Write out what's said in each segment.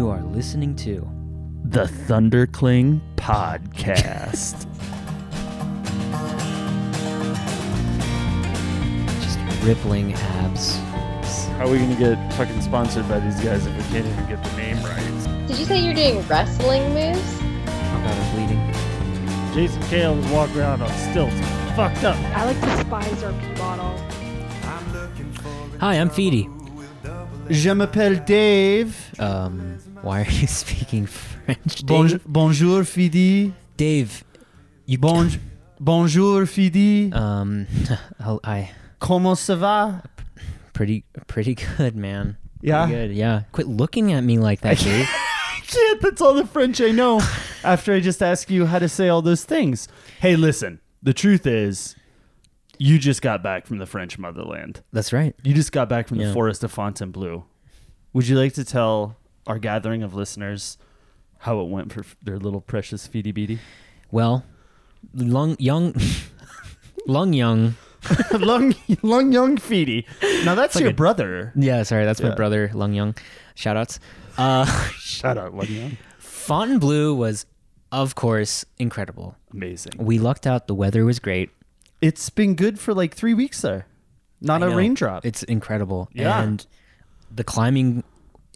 You are listening to The Thundercling Podcast. just rippling abs. How are we gonna get fucking sponsored by these guys if we can't even get the name right? Did you say you're doing wrestling moves? How about a bleeding? Jason Kehl was walking around on stilts, fucked up. I like to despise our pee bottle. Hi, I'm Feedy. Je m'appelle Dave. Um, why are you speaking French, Dave? Bonj- bonjour, Fidi. Dave, you Bon- bonjour, Fidi. um, I Comment ça va? pretty pretty good, man. Yeah. Pretty good. Yeah. Quit looking at me like that, Dave. Shit, that's all the French I know. After I just ask you how to say all those things. Hey, listen. The truth is, you just got back from the French motherland. That's right. You just got back from Yeah. the forest of Fontainebleau. Would you like to tell our gathering of listeners how it went for their little precious feedy beady? Well, Lung Young, Lung Young. Lung, Lung Young Feedy. Now that's like your a- brother. Yeah, sorry, that's my brother, Lung Young. Shoutouts. Uh, Shout out, Lung Young. Fontainebleau was, of course, incredible. Amazing. We lucked out. The weather was great. It's been good for like three weeks there. Not I a know. raindrop. It's incredible. Yeah. And the climbing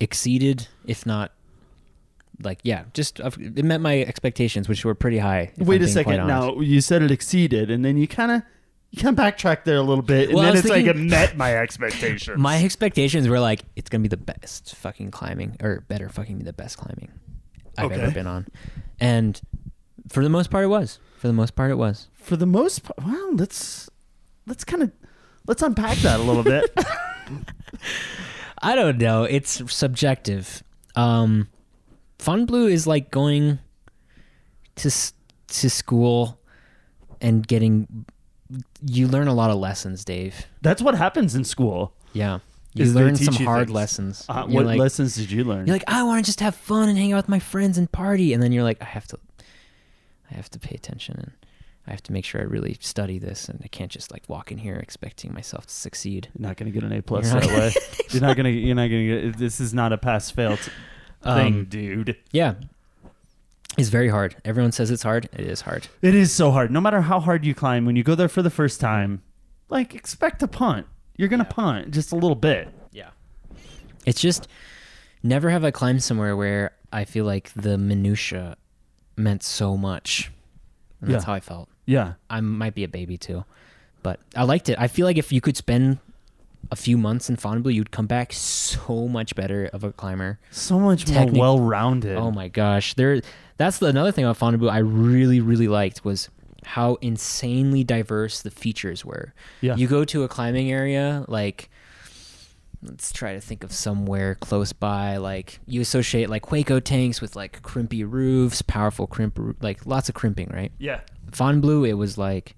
exceeded, if not, like, yeah, just it met my expectations, which were pretty high. Wait I'm a second. Now you said it exceeded, and then you kind of you kind of backtrack there a little bit, and Well, then it's like it met my expectations. My expectations were like, it's gonna be the best fucking climbing, or better fucking be the best climbing I've ever been on, and for the most part, it was. For the most part, it was. for the most part, well, let's let's kind of let's unpack that a little bit. I don't know. It's subjective. Um, Fun Blue is like going to to school and getting. You learn a lot of lessons, Dave. That's what happens in school. Yeah, you learn some you hard things. lessons. Uh, what like, lessons did you learn? You're like, I want to just have fun and hang out with my friends and party, and then you're like, I have to, I have to pay attention and I have to make sure I really study this, and I can't just like walk in here expecting myself to succeed. You're not gonna get an A plus that way. You're not gonna. You're not gonna get. This is not a pass fail t- thing, Um, dude. Yeah, it's very hard. Everyone says it's hard. It is hard. It is so hard. No matter how hard you climb, when you go there for the first time, like expect a punt. You're gonna punt just a little bit. Yeah. It's just never have I climbed somewhere where I feel like the minutia meant so much. And that's Yeah. how I felt. Yeah. I might be a baby too, but I liked it. I feel like if you could spend a few months in Fontainebleau, you'd come back so much better of a climber. So much more well rounded. Oh my gosh, there. That's the, another thing about Fontainebleau I really really liked was how insanely diverse the features were. Yeah. You go to a climbing area like. Let's try to think of somewhere close by. Like you associate like Hueco tanks with like crimpy roofs, powerful crimp, like lots of crimping, right? Yeah. Fontainebleau, it was like,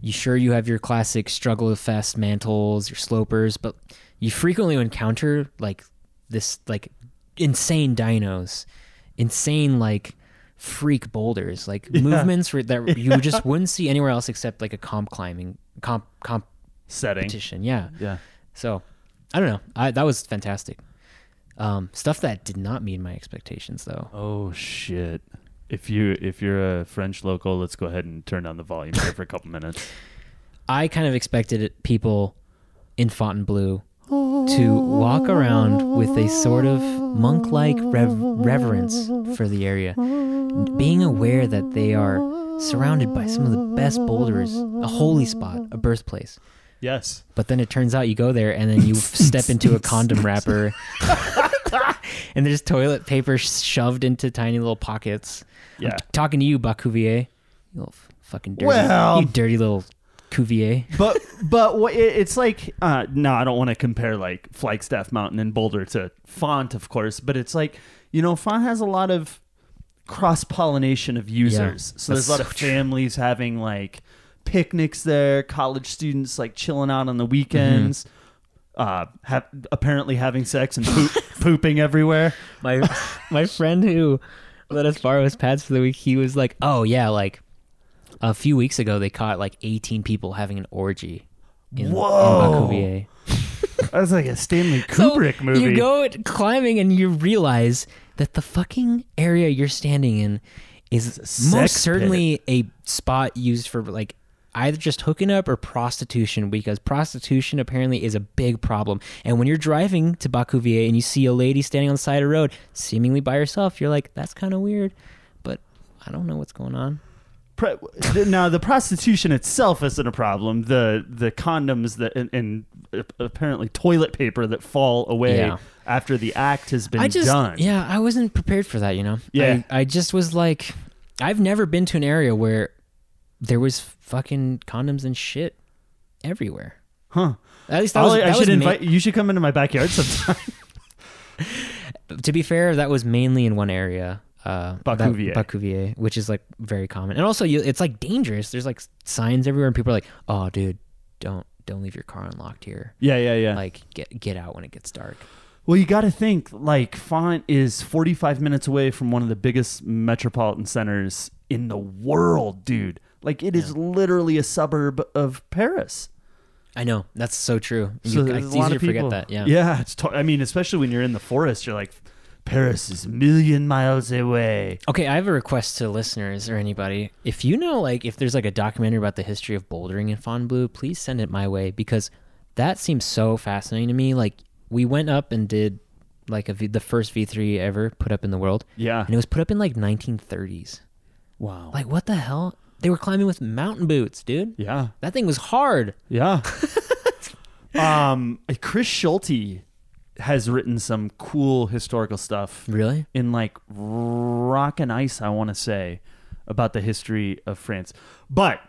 you sure you have your classic struggle fest mantles, your slopers, but you frequently encounter like this like insane dinos, insane like freak boulders, like movements that you just wouldn't see anywhere else except like a comp climbing comp comp Setting. competition. Yeah. Yeah. So I don't know. I that was fantastic. Um, stuff that did not meet my expectations though. Oh shit. If you if you're a French local, let's go ahead and turn down the volume here for a couple minutes. I kind of expected it- people in Fontainebleau to walk around with a sort of monk-like rev- reverence for the area, being aware that they are surrounded by some of the best boulders, a holy spot, a birthplace. Yes. But then it turns out you go there and then you step into a condom wrapper, and there's toilet paper shoved into tiny little pockets. Yeah. Talking to you, Bas Cuvier, you little f- fucking dirty, Well- you dirty little Cuvier. But but what it, it's like uh no, I don't want to compare like Flagstaff Mountain and Boulder to Font, of course, but it's like you know, Font has a lot of cross pollination of users. so there's a lot so of true. families having like picnics there, college students like chilling out on the weekends. Mm-hmm. Uh, ha- apparently having sex and poop, pooping everywhere. my my friend who let us borrow his pads for the week, he was like, "Oh yeah, like a few weeks ago they caught like 18 people having an orgy in, Whoa. in Bacuvier." That's like a Stanley So Kubrick movie. You go climbing and you realize that the fucking area you're standing in is most certainly a spot used for like either just hooking up or prostitution because prostitution apparently is a big problem. And when you're driving to Bas Cuvier and you see a lady standing on the side of the road, seemingly by herself, you're like, that's kind of weird. But I don't know what's going on. Pre- now the prostitution itself isn't a problem. The the condoms that and, and apparently toilet paper that fall away Yeah. after the act has been I just, done. yeah, I wasn't prepared for that, you know? Yeah. I, I just was like, I've never been to an area where there was fucking condoms and shit everywhere. Huh. At least that was, I should was ma- invite you. Should come into my backyard sometime. to be fair, that was mainly in one area. Uh, that- Bas Cuvier. Bakuvier, which is like very common, and also you, it's like dangerous. There's like signs everywhere, and people are like, "Oh, dude, don't don't leave your car unlocked here. yeah, yeah, yeah. Like, get get out when it gets dark." Well, you got to think like Font is 45 minutes away from one of the biggest metropolitan centers in the world, dude. Like it is literally a suburb of Paris. I know that's so true. So You- it's a lot of to forget that. Yeah. Yeah, it's. I mean, especially when you're in the forest, you're like, Paris is a million miles away. Okay, I have a request to listeners or anybody. If you know, like, if there's like a documentary about the history of bouldering in Fontainebleau, please send it my way because that seems so fascinating to me. Like, we went up and did like a v- the first V3 ever put up in the world, Yeah. and it was put up in like 1930s. Wow. Like, what the hell? They were climbing with mountain boots, dude. yeah. That thing was hard. Yeah. um, Chris Schulte has written some cool historical stuff Really? in like rock and ice, I want to say, about the history of France. But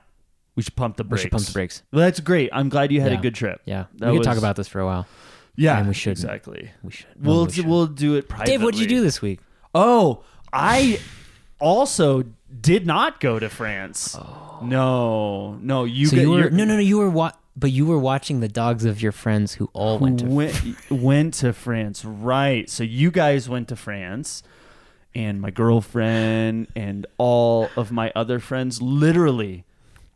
we should pump the We brakes. should pump the brakes. Well, that's great. I'm glad you had Yeah. a good trip. Yeah, That we could talk about this for a while. Yeah, And we shouldn't. exactly. We should. We'll we do, should. we'll do it privately. Dave, what did you do this week? Oh, I also did not go to France. No, no, you. Oh. so get- you were no, no, no. You were wa- but you were watching the dogs of your friends who all went to. went, went to France, right? So you guys went to France, and my girlfriend and all of my other friends, literally,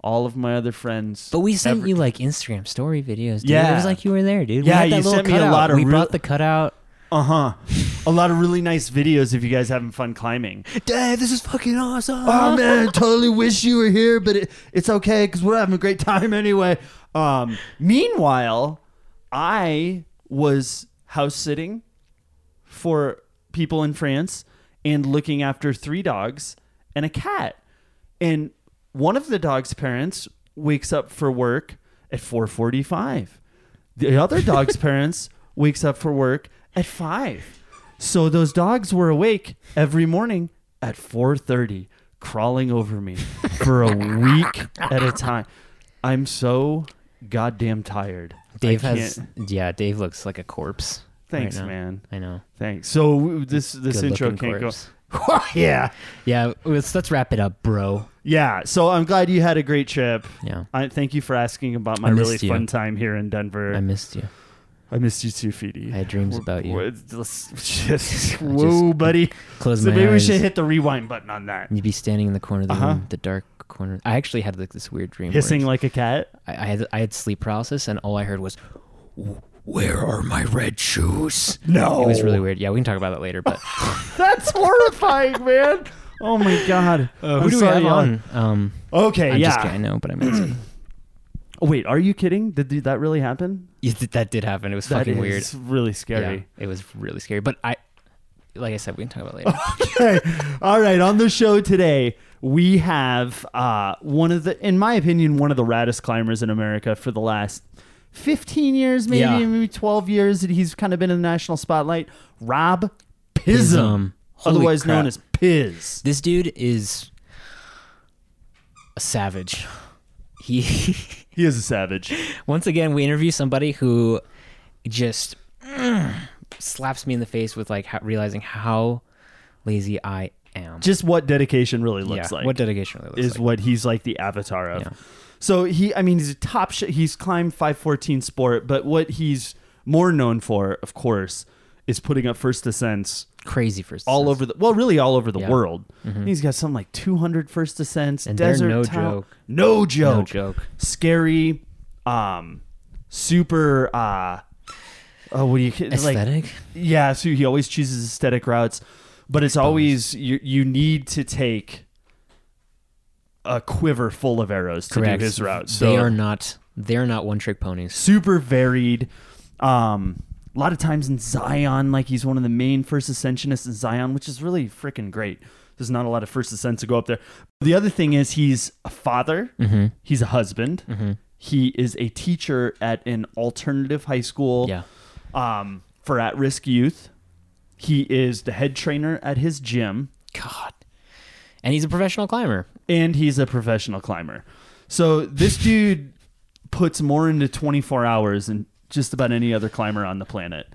all of my other friends. But we sent ever- you like Instagram story videos. Dude. Yeah. it was like you were there, dude. Yeah, we had that you little sent me a lot of We real- brought the cutout. Uh huh. A lot of really nice videos of you guys having fun climbing. Dave, this is fucking awesome. Oh man, totally wish you were here, but it, it's okay because we're having a great time anyway. Um, meanwhile, I was house sitting for people in France and looking after three dogs and a cat. And one of the dog's parents wakes up for work at 4:45. The other dog's parents wakes up for work at 5. So those dogs were awake every morning at 4:30 crawling over me for a week at a time. I'm so goddamn tired. Dave I has. can't- Yeah, Dave looks like a corpse. Thanks, right man. I know. Thanks. So this this intro Good-looking can't corpse. go. yeah. Yeah, let's let's wrap it up, bro. Yeah. So I'm glad you had a great trip. Yeah, I thank you for asking about my really you. fun time here in Denver. I missed you. I missed you too, Feedy. I had dreams about you. Whoa, buddy. Close So my maybe we should hit the rewind button on that. You'd be standing in the corner of the Uh-huh. room, the dark corner. I actually had like this weird dream. Hissing like a cat. I, I had I had sleep paralysis, and all I heard was, "Where are my red shoes?" No. It was really weird. Yeah, we can talk about that later. But That's horrifying, man. Oh my god. who I'm do we have y'all. on? Um, Okay, I'm yeah. just kidding. I know, but I meant to. Oh, wait, are you kidding? Did, did that really happen? Yeah, that did happen. It was That fucking weird. is really scary. Yeah, it was really scary. But I, like I said, we can talk about it later. okay. All right. On the show today, we have uh, one of the, in my opinion, one of the raddest climbers in America for the last 15 years, maybe, Yeah. maybe 12 years that he's kind of been in the national spotlight. Rob Pizem, otherwise known as Piz. this dude is a savage. He He is a savage. once again we interview somebody who just mm, slaps me in the face with like how, realizing how lazy I am. Just what dedication really looks yeah, like. what dedication really looks is like. what he's like the avatar of. Yeah. So he, I mean, he's a top. Sh- he's climbed 514 sport, but what he's more known for, of course, is putting up first ascents crazy first all over the well, really all over the Yeah. world. Mhm. He's got something like 200 first ascents. And desert no town- joke. No joke. No joke. Scary. Um, super. Uh, oh, what do you like? Aesthetic. Yeah, so he always chooses aesthetic routes. but it's always you. You need to take a quiver full of arrows to Correct. do his route. So they are not they're not one trick ponies. super varied. Um, a lot of times in Zion, like he's one of the main first ascensionists in Zion, which is really freaking great. There's not a lot of first ascents to go up there. The other thing is he's a father. Mm-hmm. He's a husband. He is a teacher at an alternative high school Yeah. um, for at-risk youth. He is the head trainer at his gym, God. And he's a professional climber. and he's a professional climber. So this dude puts more into 24 hours than just about any other climber on the planet.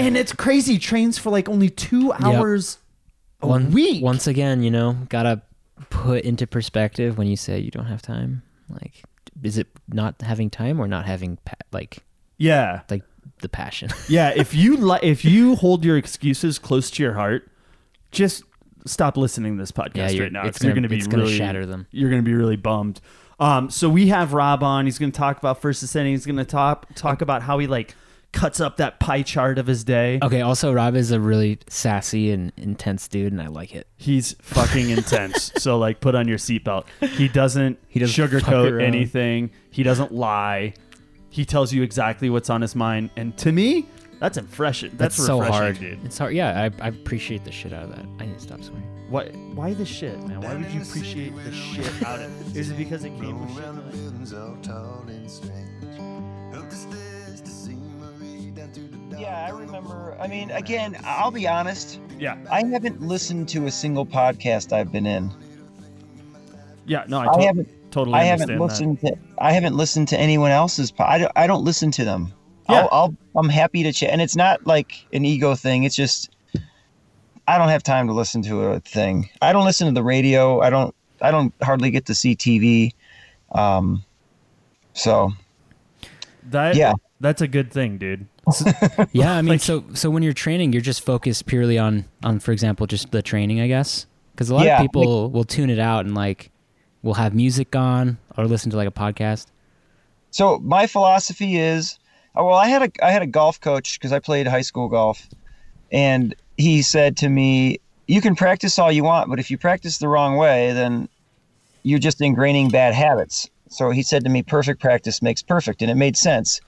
And it's crazy. He trains for like only two hours a One- week. Once again, you know, gotta put into perspective when you say you don't have time. Like, is it not having time or not having pa- like yeah, like the passion? yeah. If you li- if you hold your excuses close to your heart, just stop listening to this podcast Yeah, you're- right now. it's 'cause you're gonna- going to be it's gonna really shatter them. You're going to be really bummed. Um, so we have Rob on. He's going to talk about first ascending. He's going to talk talk about how he like cuts up that pie chart of his day. okay. Also, Rob is a really sassy and intense dude, and I like it. He's fucking intense. so like put on your seatbelt. He doesn't He doesn't sugarcoat anything. He doesn't lie. He tells you exactly what's on his mind. And to me, that's refreshing. That's, That's so hard, dude. It's hard. Yeah, I, I appreciate the shit out of that. I need to stop swearing. Why why the shit, man? Why would you appreciate the shit out of it? Is it because it came with shit? Around the buildings all tall and strange. Up the stairs to see Marie down through the dark. Yeah, I remember. I mean, again, I'll be honest. Yeah. I haven't listened to a single podcast I've been in. Yeah, no, I, I haven't. totally I haven't understand listened to. I haven't listened to anyone else's. Po- I don't. I don't listen to them. Yeah. I'll, I'll. I'm happy to chat, and it's not like an ego thing. It's just. I don't have time to listen to a thing. I don't listen to the radio. I don't. I don't hardly get to see TV. Um. So that. That Yeah. that's a good thing, dude. Yeah, I mean, Like- so so when you're training, you're just focused purely on on, for example, just the training, I guess, because a lot Yeah, of people will tune it out and like will have music on or listen to like a podcast. So my philosophy is, oh, well, I had a I had a golf coach because I played high school golf, and he said to me, "You can practice all you want, but if you practice the wrong way, then you're just ingraining bad habits." So he said to me, "Perfect practice makes perfect," and it made sense.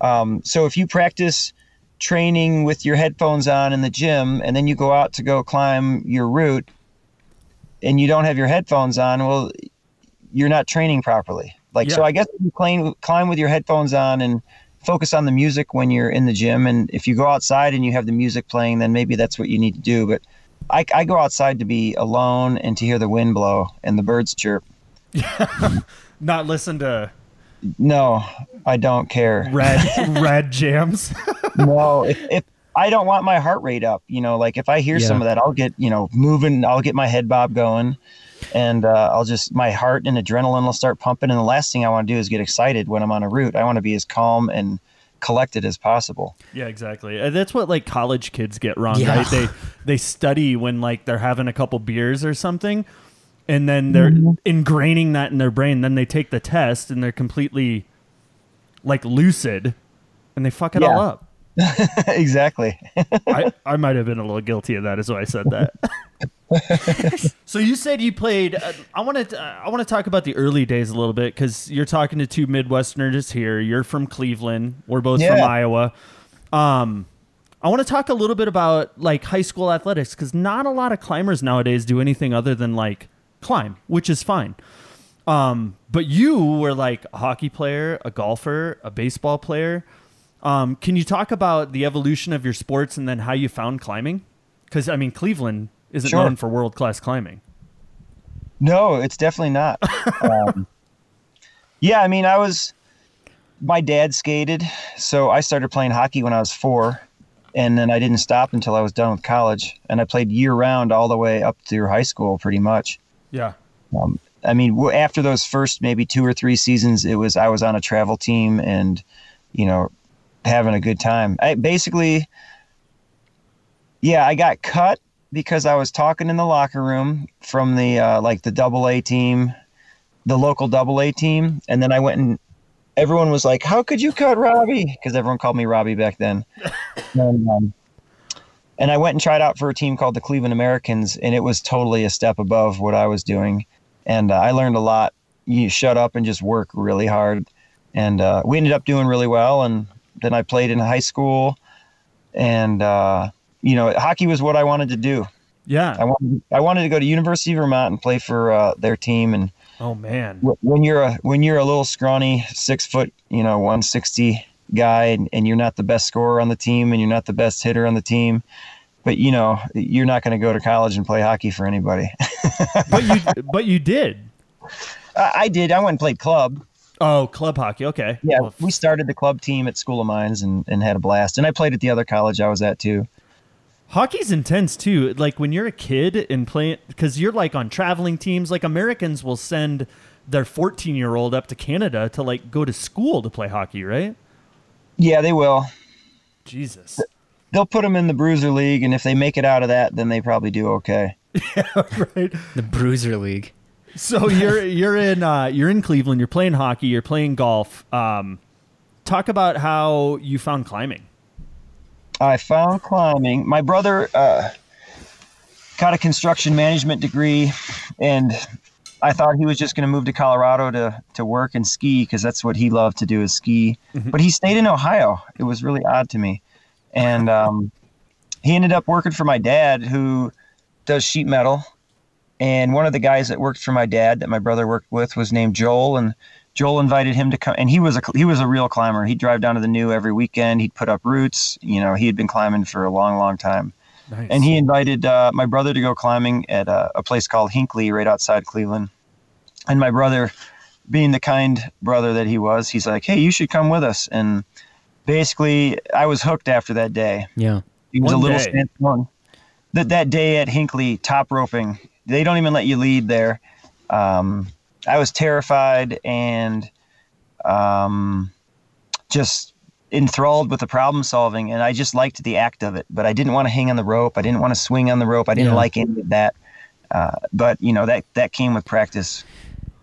Um, so if you practice training with your headphones on in the gym, and then you go out to go climb your route, and you don't have your headphones on, well, you're not training properly. Like so, I guess if you climb climb with your headphones on and focus on the music when you're in the gym. And if you go outside and you have the music playing, then maybe that's what you need to do. But I, I go outside to be alone and to hear the wind blow and the birds chirp. Not listen to No, I don't care. red red jams. no, if, if I don't want my heart rate up, you know, like if I hear some of that, I'll get, you know, moving, I'll get my head bob going and uh, I'll just, my heart and adrenaline will start pumping. And the last thing I want to do is get excited when I'm on a route. I want to be as calm and collected as possible. Yeah, exactly. And that's what like college kids get wrong, Yeah. right? They they study when like they're having a couple beers or something, and then they're ingraining that in their brain. Then they take the test and they're completely like lucid, and they fuck it all up. exactly. I, I might have been a little guilty of that, is why I said that. so you said you played. Uh, I want to. Uh, I want to talk about the early days a little bit because you're talking to two Midwesterners here. You're from Cleveland. We're both from Iowa. Um, I want to talk a little bit about like high school athletics because not a lot of climbers nowadays do anything other than like climb, which is fine. Um, but you were like a hockey player, a golfer, a baseball player. Um, can you talk about the evolution of your sports and then how you found climbing? Because I mean, Cleveland isn't Sure. known for world class climbing. No, it's definitely not. um, yeah, I mean, I was. My dad skated, so I started playing hockey when I was four, and then I didn't stop until I was done with college, and I played year round all the way up through high school, pretty much. Yeah, Um, I mean, after those first maybe two or three seasons, it was I was on a travel team and, you know, having a good time. I basically, yeah, I got cut because I was talking in the locker room from the uh, like the double A team, the local double A team, and then I went and everyone was like, "How could you cut Robbie?" Because everyone called me Robbie back then. and, um, and I went and tried out for a team called the Cleveland Americans, and it was totally a step above what I was doing, and uh, I learned a lot. You shut up and just work really hard, and uh, we ended up doing really well. And then I played in high school, and uh, you know, hockey was what I wanted to do. Yeah. I wanted I wanted to go to University of Vermont and play for uh, their team. And Oh man. when you're a when you're a little scrawny six foot, you know, 160 guy, and, and you're not the best scorer on the team, and you're not the best hitter on the team, but you know, you're not going to go to college and play hockey for anybody. But you but you did. I, I did. I went and played club. Oh, club hockey. Okay. Yeah, Well, we started the club team at School of Mines and, and had a blast. And I played at the other college I was at too. Hockey's intense too. Like when you're a kid and playing, because you're like on traveling teams. Like Americans will send their 14 year old up to Canada to like go to school to play hockey, right? Yeah, they will. Jesus. They'll put them in the Bruiser League, and if they make it out of that, then they probably do okay. yeah, right. The Bruiser League. So you're you're in uh, you're in Cleveland. You're playing hockey. You're playing golf. Um, talk about how you found climbing. I found climbing. My brother uh, got a construction management degree, and I thought he was just going to move to Colorado to to work and ski because that's what he loved to do is ski. But he stayed in Ohio. It was really odd to me, and um, he ended up working for my dad, who does sheet metal. And one of the guys that worked for my dad, that my brother worked with, was named Joel, and Joel invited him to come, and he was a he was a real climber. He'd drive down to the new every weekend. He'd put up roots. You know, he had been climbing for a long, long time. Nice. And he invited uh, my brother to go climbing at a, a place called Hinckley, right outside Cleveland. And my brother, being the kind brother that he was, he's like, "Hey, you should come with us." And basically, I was hooked after that day. Yeah. It was One a little day. That that day at Hinckley, top roping, they don't even let you lead there. Um, I was terrified and um, just enthralled with the problem solving, and I just liked the act of it. But I didn't want to hang on the rope. I didn't want to swing on the rope. I didn't Yeah. like any of that. Uh, but you know that that came with practice.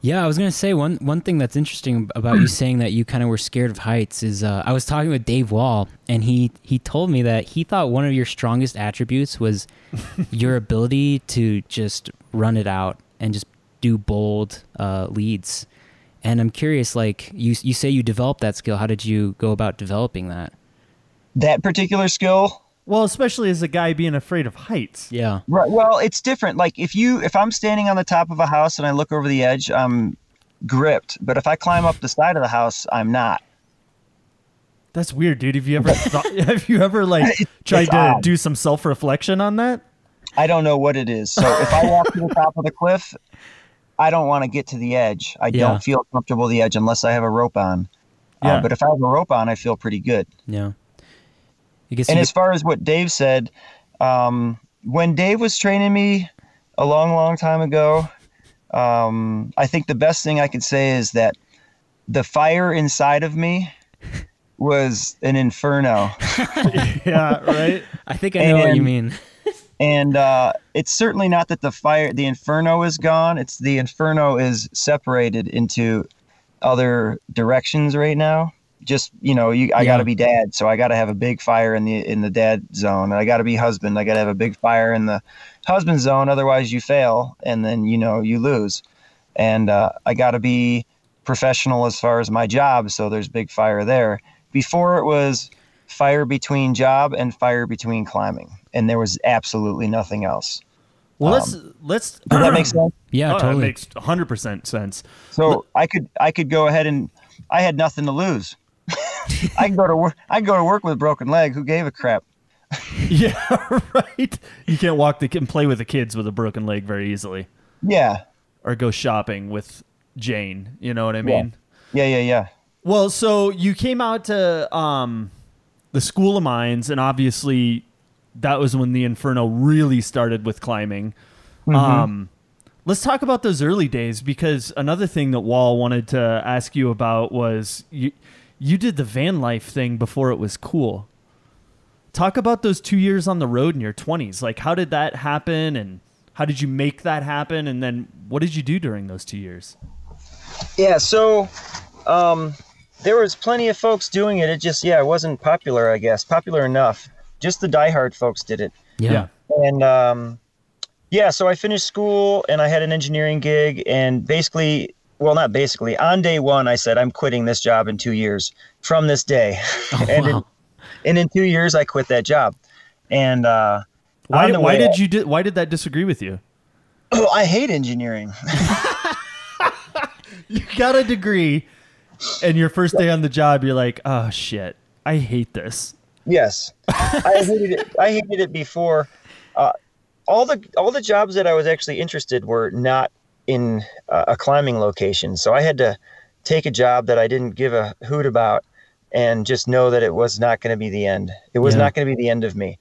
Yeah, I was gonna say one one thing that's interesting about you saying that you kind of were scared of heights is uh, I was talking with Dave Wall and he he told me that he thought one of your strongest attributes was your ability to just run it out and just do bold uh, leads. And I'm curious, like you you say you developed that skill. How did you go about developing that? That particular skill well, especially as a guy being afraid of heights. Yeah, Right. Well, it's different. Like if you if I'm standing on the top of a house and I look over the edge, I'm gripped. But if I climb up the side of the house, I'm not. That's weird, dude. Have you ever thought, have you ever like tried it's to odd. do some self reflection on that? I don't know what it is. So if I walk to the top of the cliff, I don't want to get to the edge. I Yeah. don't feel comfortable with the edge unless I have a rope on. Yeah. Uh, but if I have a rope on, I feel pretty good. yeah. I guess And you, as far as what Dave said, um, when Dave was training me a long, long time ago, um, I think the best thing I could say is that the fire inside of me was an inferno. yeah, right. I think I know what you mean. and uh, it's certainly not that the fire the inferno is gone it's the inferno is separated into other directions right now just you know you i Yeah. got to be dad so i got to have a big fire in the in the dad zone i got to be husband i got to have a big fire in the husband zone otherwise you fail and then you know you lose and uh, i got to be professional as far as my job so there's big fire there before it was fire between job and fire between climbing and there was absolutely nothing else Well, let's let's. does that make sense Yeah, Oh, totally. That makes 100 percent sense. so i could i could go ahead and i had nothing to lose i can go to work i can go to work with a broken leg who gave a crap Yeah, right. You can't walk the and play with the kids with a broken leg very easily, yeah or go shopping with Jane. You know what I mean? yeah yeah yeah Well, so you came out to um, the School of Mines, and obviously that was when the Inferno really started with climbing. Um, let's talk about those early days because another thing that Wall wanted to ask you about was you you did the van life thing before it was cool. Talk about those two years on the road in your twenties. Like, how did that happen, and how did you make that happen, and then what did you do during those two years? yeah so um there was plenty of folks doing it it just yeah it wasn't popular i guess popular enough just the diehard folks did it Yeah. and um, yeah, so I finished school and I had an engineering gig, and basically, well, not basically, on day one, I said I'm quitting this job in two years from this day, Oh, and, wow. in, and in two years, I quit that job, and uh, Why, did, why did you? Di- why did that disagree with you? Oh, I hate engineering. You got a degree, and your first day on the job, you're like, oh shit, I hate this. Yes, I hated it. I hated it before. Uh, all the all the jobs that I was actually interested were not in uh, a climbing location, so I had to take a job that I didn't give a hoot about, and just know that it was not going to be the end. It was Yeah. not going to be the end of me.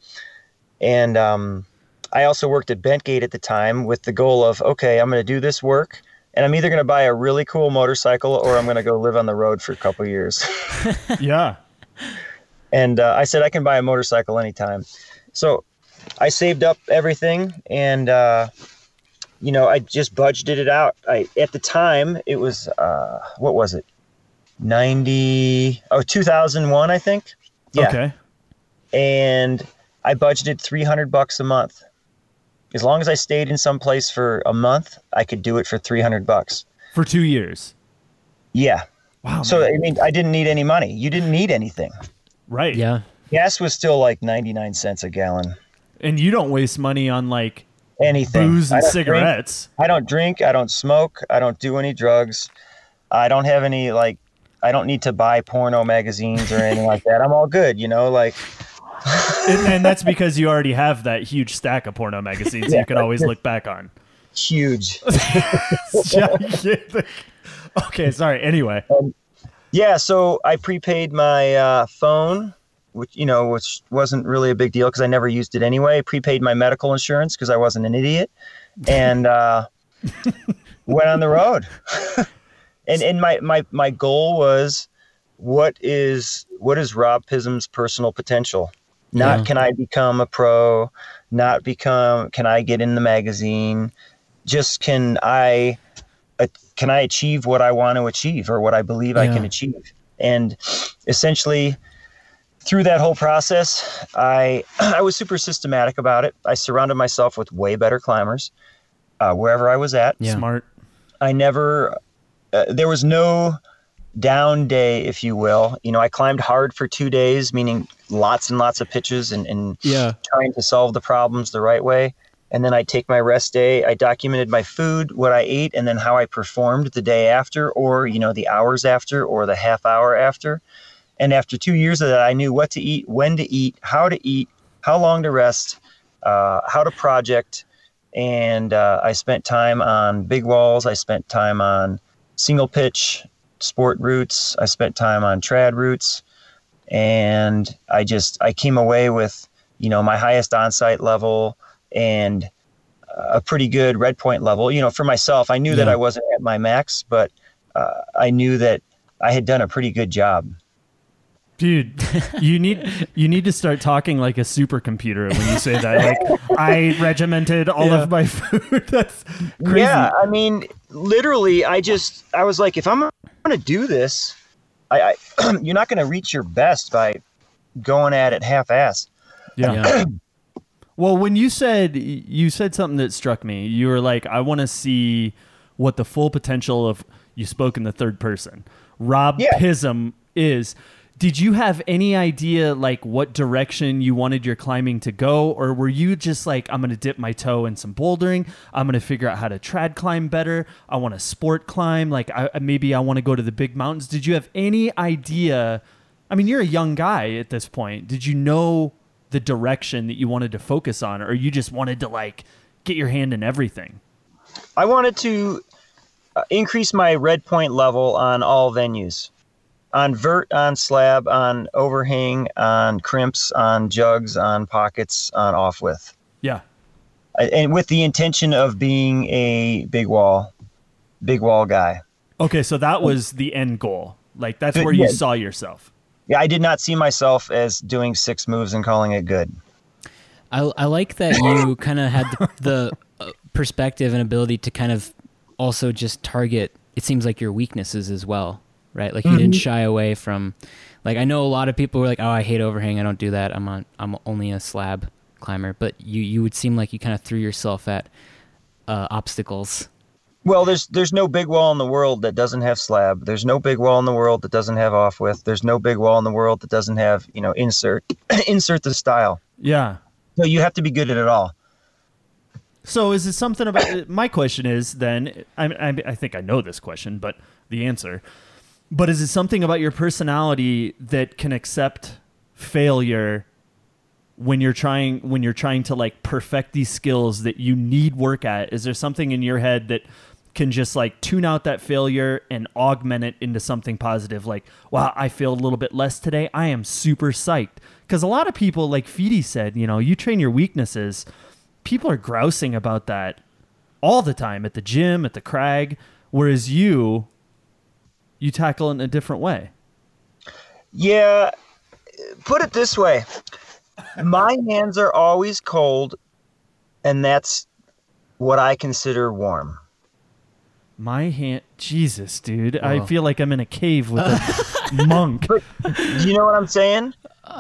And um, I also worked at Bent Gate at the time with the goal of okay, I'm going to do this work. And I'm either going to buy a really cool motorcycle or I'm going to go live on the road for a couple years. Yeah. and uh, I said I can buy a motorcycle anytime. So I saved up everything, and uh, you know I just budgeted it out. I at the time it was uh, what was it, ninety oh 2001 I think. Yeah, Okay. and I budgeted three hundred bucks a month. As long as I stayed in some place for a month, I could do it for three hundred bucks. For two years. Yeah. Wow. So man. I mean, I didn't need any money. You didn't need anything. right. Yeah. Gas was still like ninety nine cents a gallon. And you don't waste money on like Anything. booze I and drink. cigarettes. I don't drink. I don't smoke. I don't do any drugs. I don't have any like. I don't need to buy porno magazines or anything like that. I'm all good, you know. Like, and, and that's because you already have that huge stack of porno magazines Yeah. you can always look back on. huge. okay, sorry. Anyway. Yeah. So I prepaid my uh, phone, which you know, which wasn't really a big deal because I never used it anyway. Prepaid my medical insurance because I wasn't an idiot, and uh, went on the road. and and my my my goal was, what is what is Rob Pizem's personal potential? Not Yeah. can I become a pro, not become can I get in the magazine, just can I uh, can I achieve what I want to achieve or what I believe I can achieve? And essentially, through that whole process, I I was super systematic about it. I surrounded myself with way better climbers uh, wherever I was at. Yeah. Smart. I never, uh, there was no down day, if you will. You know, I climbed hard for two days, meaning lots and lots of pitches and, and Yeah. trying to solve the problems the right way. And then I take my rest day. I documented my food, what I ate, and then how I performed the day after, or you know, the hours after, or the half hour after. And after two years of that, I knew what to eat, when to eat, how to eat, how long to rest, uh, how to project. And uh, I spent time on big walls. I spent time on single pitch sport routes. I spent time on trad routes. And I just, I came away with, you know, my highest on-site level and a pretty good red point level. You know, for myself, I knew that I wasn't at my max, but uh, I knew that I had done a pretty good job. Dude, you need you need to start talking like a supercomputer when you say that. Like I regimented all of my food. That's crazy. Yeah, I mean, literally, I just I was like, if I'm going to do this, I, I you're not going to reach your best by going at it half-assed. Yeah. Yeah. Well, when you said you said something that struck me, you were like, "I want to see what the full potential of." You spoke in the third person. Rob Yeah. Pizem is. Did you have any idea like what direction you wanted your climbing to go, or were you just like, "I'm going to dip my toe in some bouldering. I'm going to figure out how to trad climb better. I want to sport climb. Like, I, maybe I want to go to the big mountains." Did you have any idea? I mean, you're a young guy at this point. Did you know the direction that you wanted to focus on, or you just wanted to like get your hand in everything? I wanted to uh, increase my red point level on all venues. On vert, on slab, on overhang, on crimps, on jugs, on pockets, on off width. Yeah. And with the intention of being a big wall, big wall guy. Okay, so that was the end goal. Like that's where you Yeah. saw yourself. Yeah, I did not see myself as doing six moves and calling it good. I, I like that you kind of had the, the uh, perspective and ability to kind of also just target. It seems like your weaknesses as well, right? Like you didn't shy away from. Like I know a lot of people were like, "Oh, I hate overhang. I don't do that. I'm on. I'm only a slab climber, but you you would seem like you kind of threw yourself at uh, obstacles. Well, there's there's no big wall in the world that doesn't have slab. There's no big wall in the world that doesn't have off width. There's no big wall in the world that doesn't have you know insert insert the style. Yeah. So you have to be good at it all. So is it something about my question is then I, I I think I know this question, but the answer. But is it something about your personality that can accept failure when you're trying when you're trying to like perfect these skills that you need work at? Is there something in your head that can just like tune out that failure and augment it into something positive? Like wow i failed a little bit less today. I am super psyched. Because a lot of people like Feedy said you know you train your weaknesses. People are grousing about that all the time at the gym, at the crag, whereas you you tackle it in a different way. Yeah, put it this way. My hands are always cold, and that's what I consider warm. My hand Jesus, dude. I Oh. feel like I'm in a cave with a monk. Do you know what I'm saying?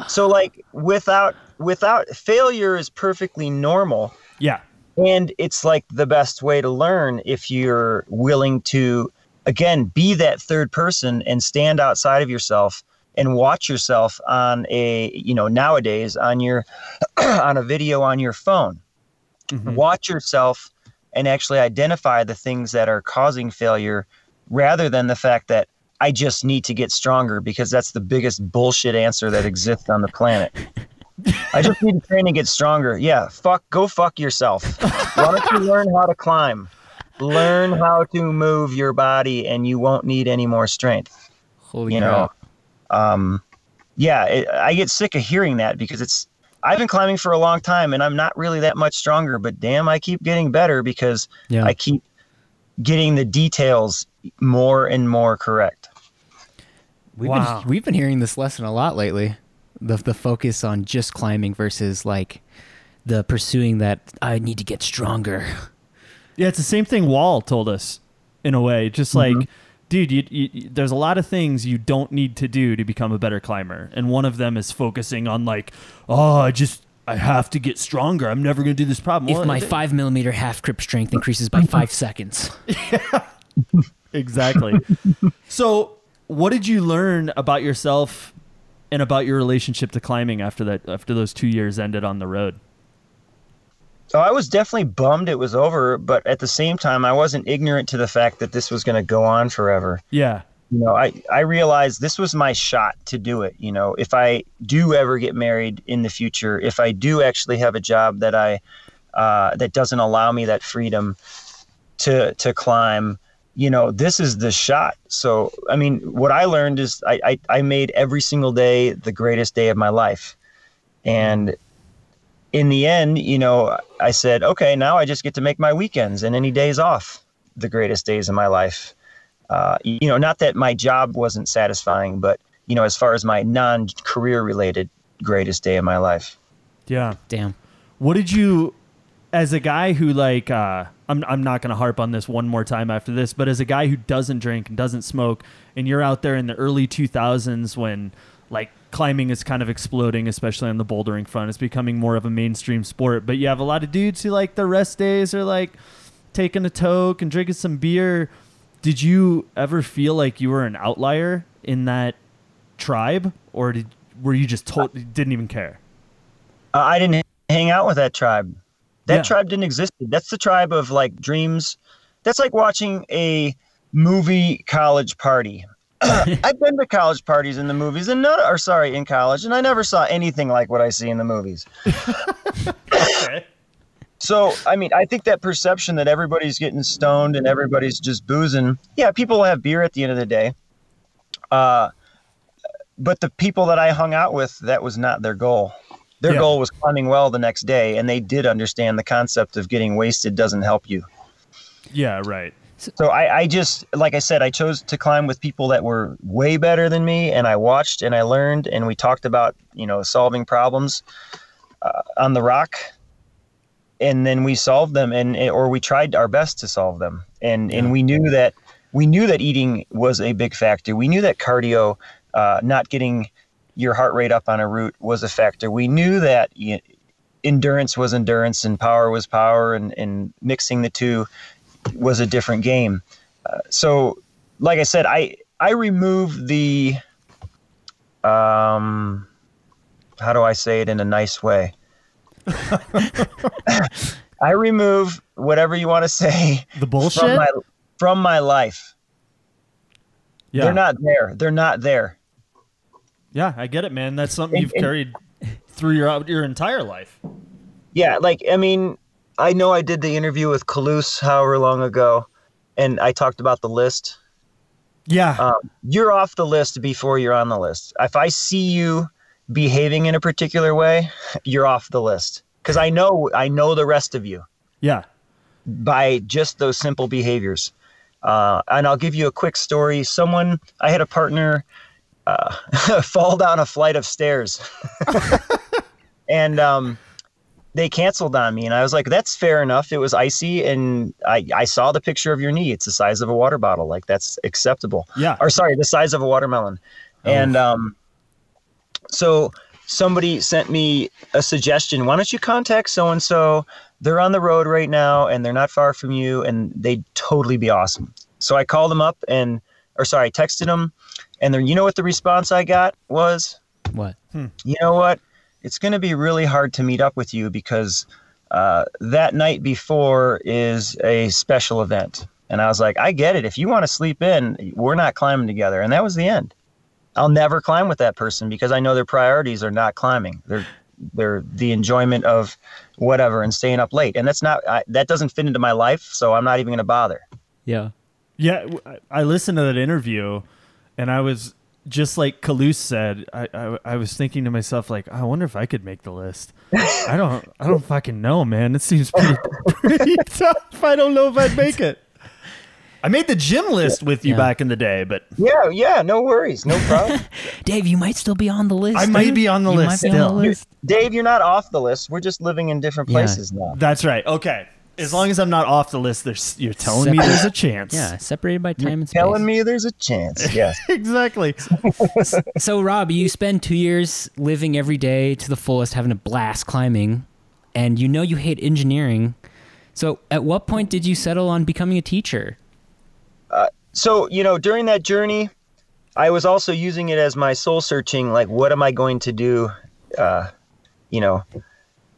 So like without without failure is perfectly normal. Yeah. And it's like the best way to learn if you're willing to, again, be that third person and stand outside of yourself and watch yourself on a, you know, nowadays on your, on a video on your phone. Mm-hmm. Watch yourself and actually identify the things that are causing failure rather than the fact that I just need to get stronger because that's the biggest bullshit answer that exists on the planet. I just need to train and get stronger. Yeah, fuck, go fuck yourself. Why don't you learn how to climb? Learn how to move your body, and you won't need any more strength. Holy You know, um, yeah, it, I get sick of hearing that because it's. I've been climbing for a long time, and I'm not really that much stronger. But damn, I keep getting better because Yeah. I keep getting the details more and more correct. We've Wow. been we've been hearing this lesson a lot lately. The the focus on just climbing versus like the pursuing that I need to get stronger. Yeah, it's the same thing Wall told us in a way. Just mm-hmm. like, dude, you, you, there's a lot of things you don't need to do to become a better climber, and one of them is focusing on like, oh, I just I have to get stronger. I'm never gonna do this problem. If Well, my th- five millimeter half grip strength increases by five seconds, exactly. so, what did you learn about yourself and about your relationship to climbing after that? After those two years ended on the road? So I was definitely bummed it was over, but at the same time, I wasn't ignorant to the fact that this was going to go on forever. Yeah. You know, I, I realized this was my shot to do it. You know, if I do ever get married in the future, if I do actually have a job that I uh, that doesn't allow me that freedom to to climb, you know, this is the shot. So, I mean, what I learned is I, I, I made every single day the greatest day of my life. And in the end, you know, I said, okay, now I just get to make my weekends and any days off the greatest days of my life. Uh, you know, not that my job wasn't satisfying, but, you know, as far as my non career related greatest day of my life. Yeah. damn. What did you, as a guy who like, uh, I'm I'm not gonna harp on this one more time after this, but as a guy who doesn't drink and doesn't smoke, and you're out there in the early 2000s when like climbing is kind of exploding, especially on the bouldering front, it's becoming more of a mainstream sport. But you have a lot of dudes who like their rest days are like taking a toke and drinking some beer. Did you ever feel like you were an outlier in that tribe, or did were you just told didn't even care? Uh, I didn't hang out with that tribe. That Yeah. tribe didn't exist. That's the tribe of like dreams. That's like watching a movie college party. I've been to college parties in the movies, and none, or sorry, in college, and I never saw anything like what I see in the movies. okay. So, I mean, I think that perception that everybody's getting stoned and everybody's just boozing. Yeah, people have beer at the end of the day. Uh, but the people that I hung out with, that was not their goal. Their Yeah. goal was climbing well the next day, and they did understand the concept of getting wasted doesn't help you. Yeah, right. So I, I just, like I said, I chose to climb with people that were way better than me, and I watched and I learned, and we talked about, you know, solving problems uh, on the rock, and then we solved them, and or we tried our best to solve them, and and we knew that we knew that eating was a big factor. We knew that cardio, uh, not getting your heart rate up on a route, was a factor. We knew that. You, endurance was endurance and power was power, and and mixing the two was a different game. Uh, so, like I said, I I removed the um, how do I say it in a nice way? I remove whatever you want to say The bullshit. from my from my life. yeah. They're not there. They're not there. Yeah, I get it, man. That's something And- you've and- carried through your your entire life. Yeah, like I mean, I know I did the interview with Kalous however long ago, and I talked about the list. Yeah. Um, you're off the list before you're on the list. If I see you behaving in a particular way, you're off the list because I know I know the rest of you yeah. by just those simple behaviors. Uh, and I'll give you a quick story. Someone I had a partner uh, fall down a flight of stairs, and um, they canceled on me. And I was like, "That's fair enough. It was icy, and I I saw the picture of your knee. It's the size of a water bottle. Like that's acceptable. Yeah. Or sorry, the size of a watermelon." And um, so somebody sent me a suggestion. Why don't you contact so and so? They're on the road right now and they're not far from you and they'd totally be awesome. So I called them up and, or sorry, I texted them and then you know what the response I got was? What? You know what? It's going to be really hard to meet up with you because uh, that night before is a special event. And I was like, I get it. If you want to sleep in, we're not climbing together. And that was the end. I'll never climb with that person because I know their priorities are not climbing. They're they're the enjoyment of whatever and staying up late. And that's not I, that doesn't fit into my life, so I'm not even going to bother. Yeah. Yeah, I listened to that interview, and I was just like Kalous said. I, I I was thinking to myself like, I wonder if I could make the list. I don't I don't fucking know, man. It seems pretty pretty tough. I don't know if I'd make it. I made the gym list with you Yeah. back in the day, but Yeah, yeah, no worries, no problem. Dave, you might still be on the list. I might be on the You list might on still. the list. Dave, you're not off the list. We're just living in different Yeah. places now. that's right. Okay, as long as I'm not off the list, there's you're telling me there's a chance. Yeah, separated by time and space. Telling me there's a chance. Yes. exactly. So, Rob, you spend two years living every day to the fullest, having a blast climbing, and you know you hate engineering. So, at what point did you settle on becoming a teacher? so you know during that journey i was also using it as my soul searching like what am i going to do uh, you know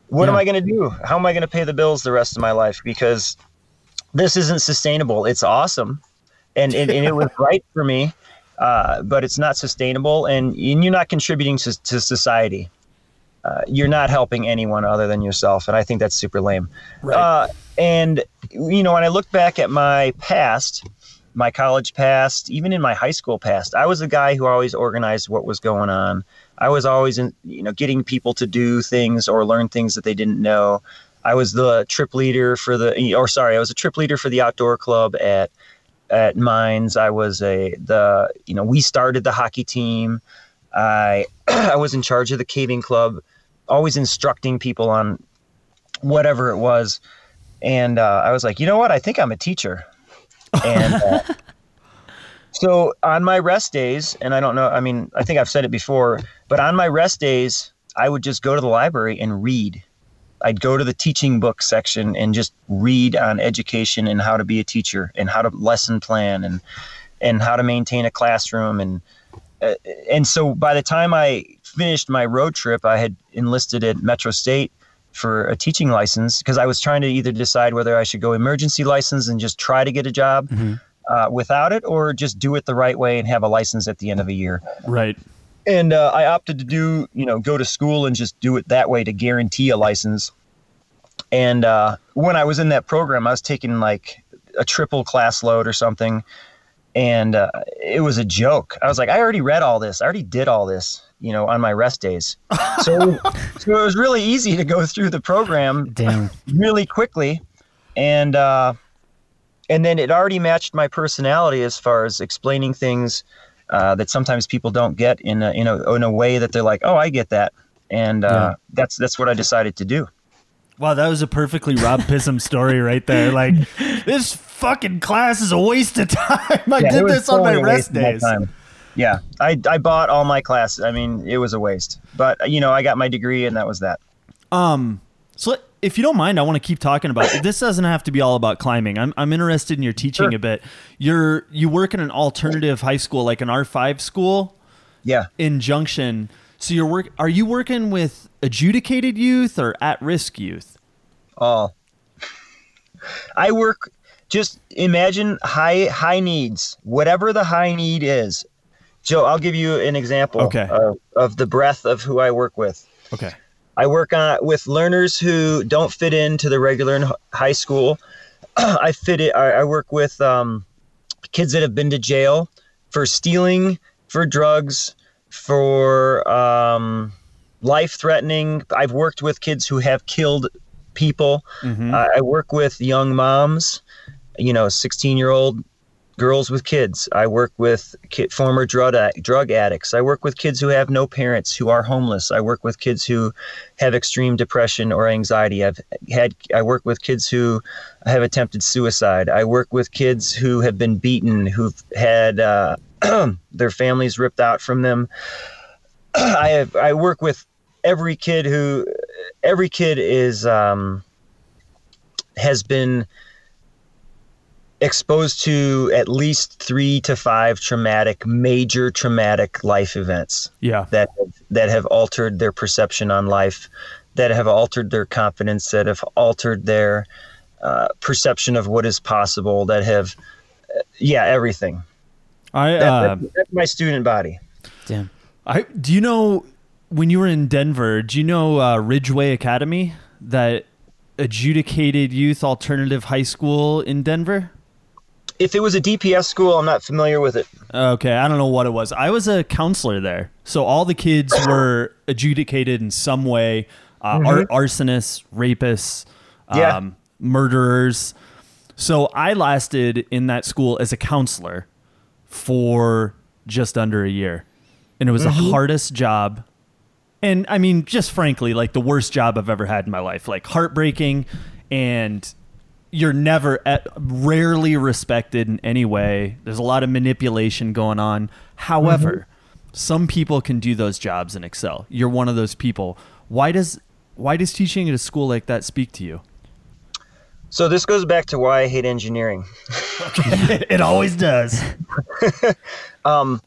what am i going to do? How am i going to pay the bills the rest of my life? Because this isn't sustainable. It's awesome. And, and, and it was right for me uh, but it's not sustainable. And, and you're not contributing to, to society. Uh, you're not helping anyone other than yourself. And i think that's super lame. Uh, and you know when i look back at my past my college past, even in my high school past, I was a guy who always organized what was going on. I was always in, you know, getting people to do things or learn things that they didn't know. I was the trip leader for the, or sorry, I was a trip leader for the outdoor club at at Mines. I was a the, you know, we started the hockey team. I I was in charge of the caving club, always instructing people on whatever it was. And uh, I was like, you know what? I think I'm a teacher. And uh, so on my rest days, and I don't know, I mean, I think I've said it before, but on my rest days, I would just go to the library and read. I'd go to the teaching book section and just read on education and how to be a teacher and how to lesson plan and and how to maintain a classroom and uh, and so by the time I finished my road trip, I had enlisted at Metro State for a teaching license because I was trying to either decide whether I should go emergency license and just try to get a job uh, without it, or just do it the right way and have a license at the end of a year. Right. And uh, I opted to do, you know, go to school and just do it that way to guarantee a license. And uh, when I was in that program, I was taking like a triple class load or something, and uh, it was a joke. I was like, I already read all this. I already did all this, you know, on my rest days. So, so it was really easy to go through the program Damn. really quickly, and uh, and then it already matched my personality as far as explaining things uh, that sometimes people don't get in a, in a in a way that they're like, oh, I get that, and uh, Yeah. that's that's what I decided to do. Wow, that was a perfectly Rob Pizem story right there. Like, this fucking class is a waste of time. I Yeah, did this on my rest waste of my days. time. Yeah, I I bought all my classes. I mean, it was a waste, but you know, I got my degree, and that was that. Um, So if you don't mind, I want to keep talking about it. This doesn't have to be all about climbing. I'm I'm interested in your teaching Sure. a bit. You're you work in an alternative high school, like an R five school Yeah. in Junction. So you're work are you working with adjudicated youth or at risk youth? all. I work just imagine high high needs, whatever the high need is. Joe, I'll give you an example Okay. of, of the breadth of who I work with. Okay. I work on with learners who don't fit into the regular in high school. I fit it. I, I work with um, kids that have been to jail for stealing, for drugs, for um, life threatening. I've worked with kids who have killed people. I, I work with young moms, you know, 16 year old girls with kids. I work with former drug drug addicts. I work with kids who have no parents who are homeless. I work with kids who have extreme depression or anxiety. I've had I work with kids who have attempted suicide. I work with kids who have been beaten, who've had uh, their families ripped out from them. I have I work with every kid who every kid is um, has been exposed to at least three to five traumatic, major traumatic life events Yeah. that that have altered their perception on life, that have altered their confidence, that have altered their uh, perception of what is possible, that have, uh, yeah, everything. I That, uh, that- that's my student body. Damn. I do you know when you were in Denver, do you know uh, Ridgeway Academy, that adjudicated youth alternative high school in Denver? If it was a DPS school, I'm not familiar with it. Okay, I don't know what it was. I was a counselor there, so all the kids were adjudicated in some way: uh, ar- arsonists, rapists, Yeah. um, murderers. So I lasted in that school as a counselor for just under a year, and it was the hardest job. And I mean, just frankly, like the worst job I've ever had in my life. Like heartbreaking, and you're never at, rarely respected in any way. There's a lot of manipulation going on. However, mm-hmm. some people can do those jobs and excel. You're one of those people. Why does why does teaching at a school like that speak to you? So this goes back to why I hate engineering. it always does. Um,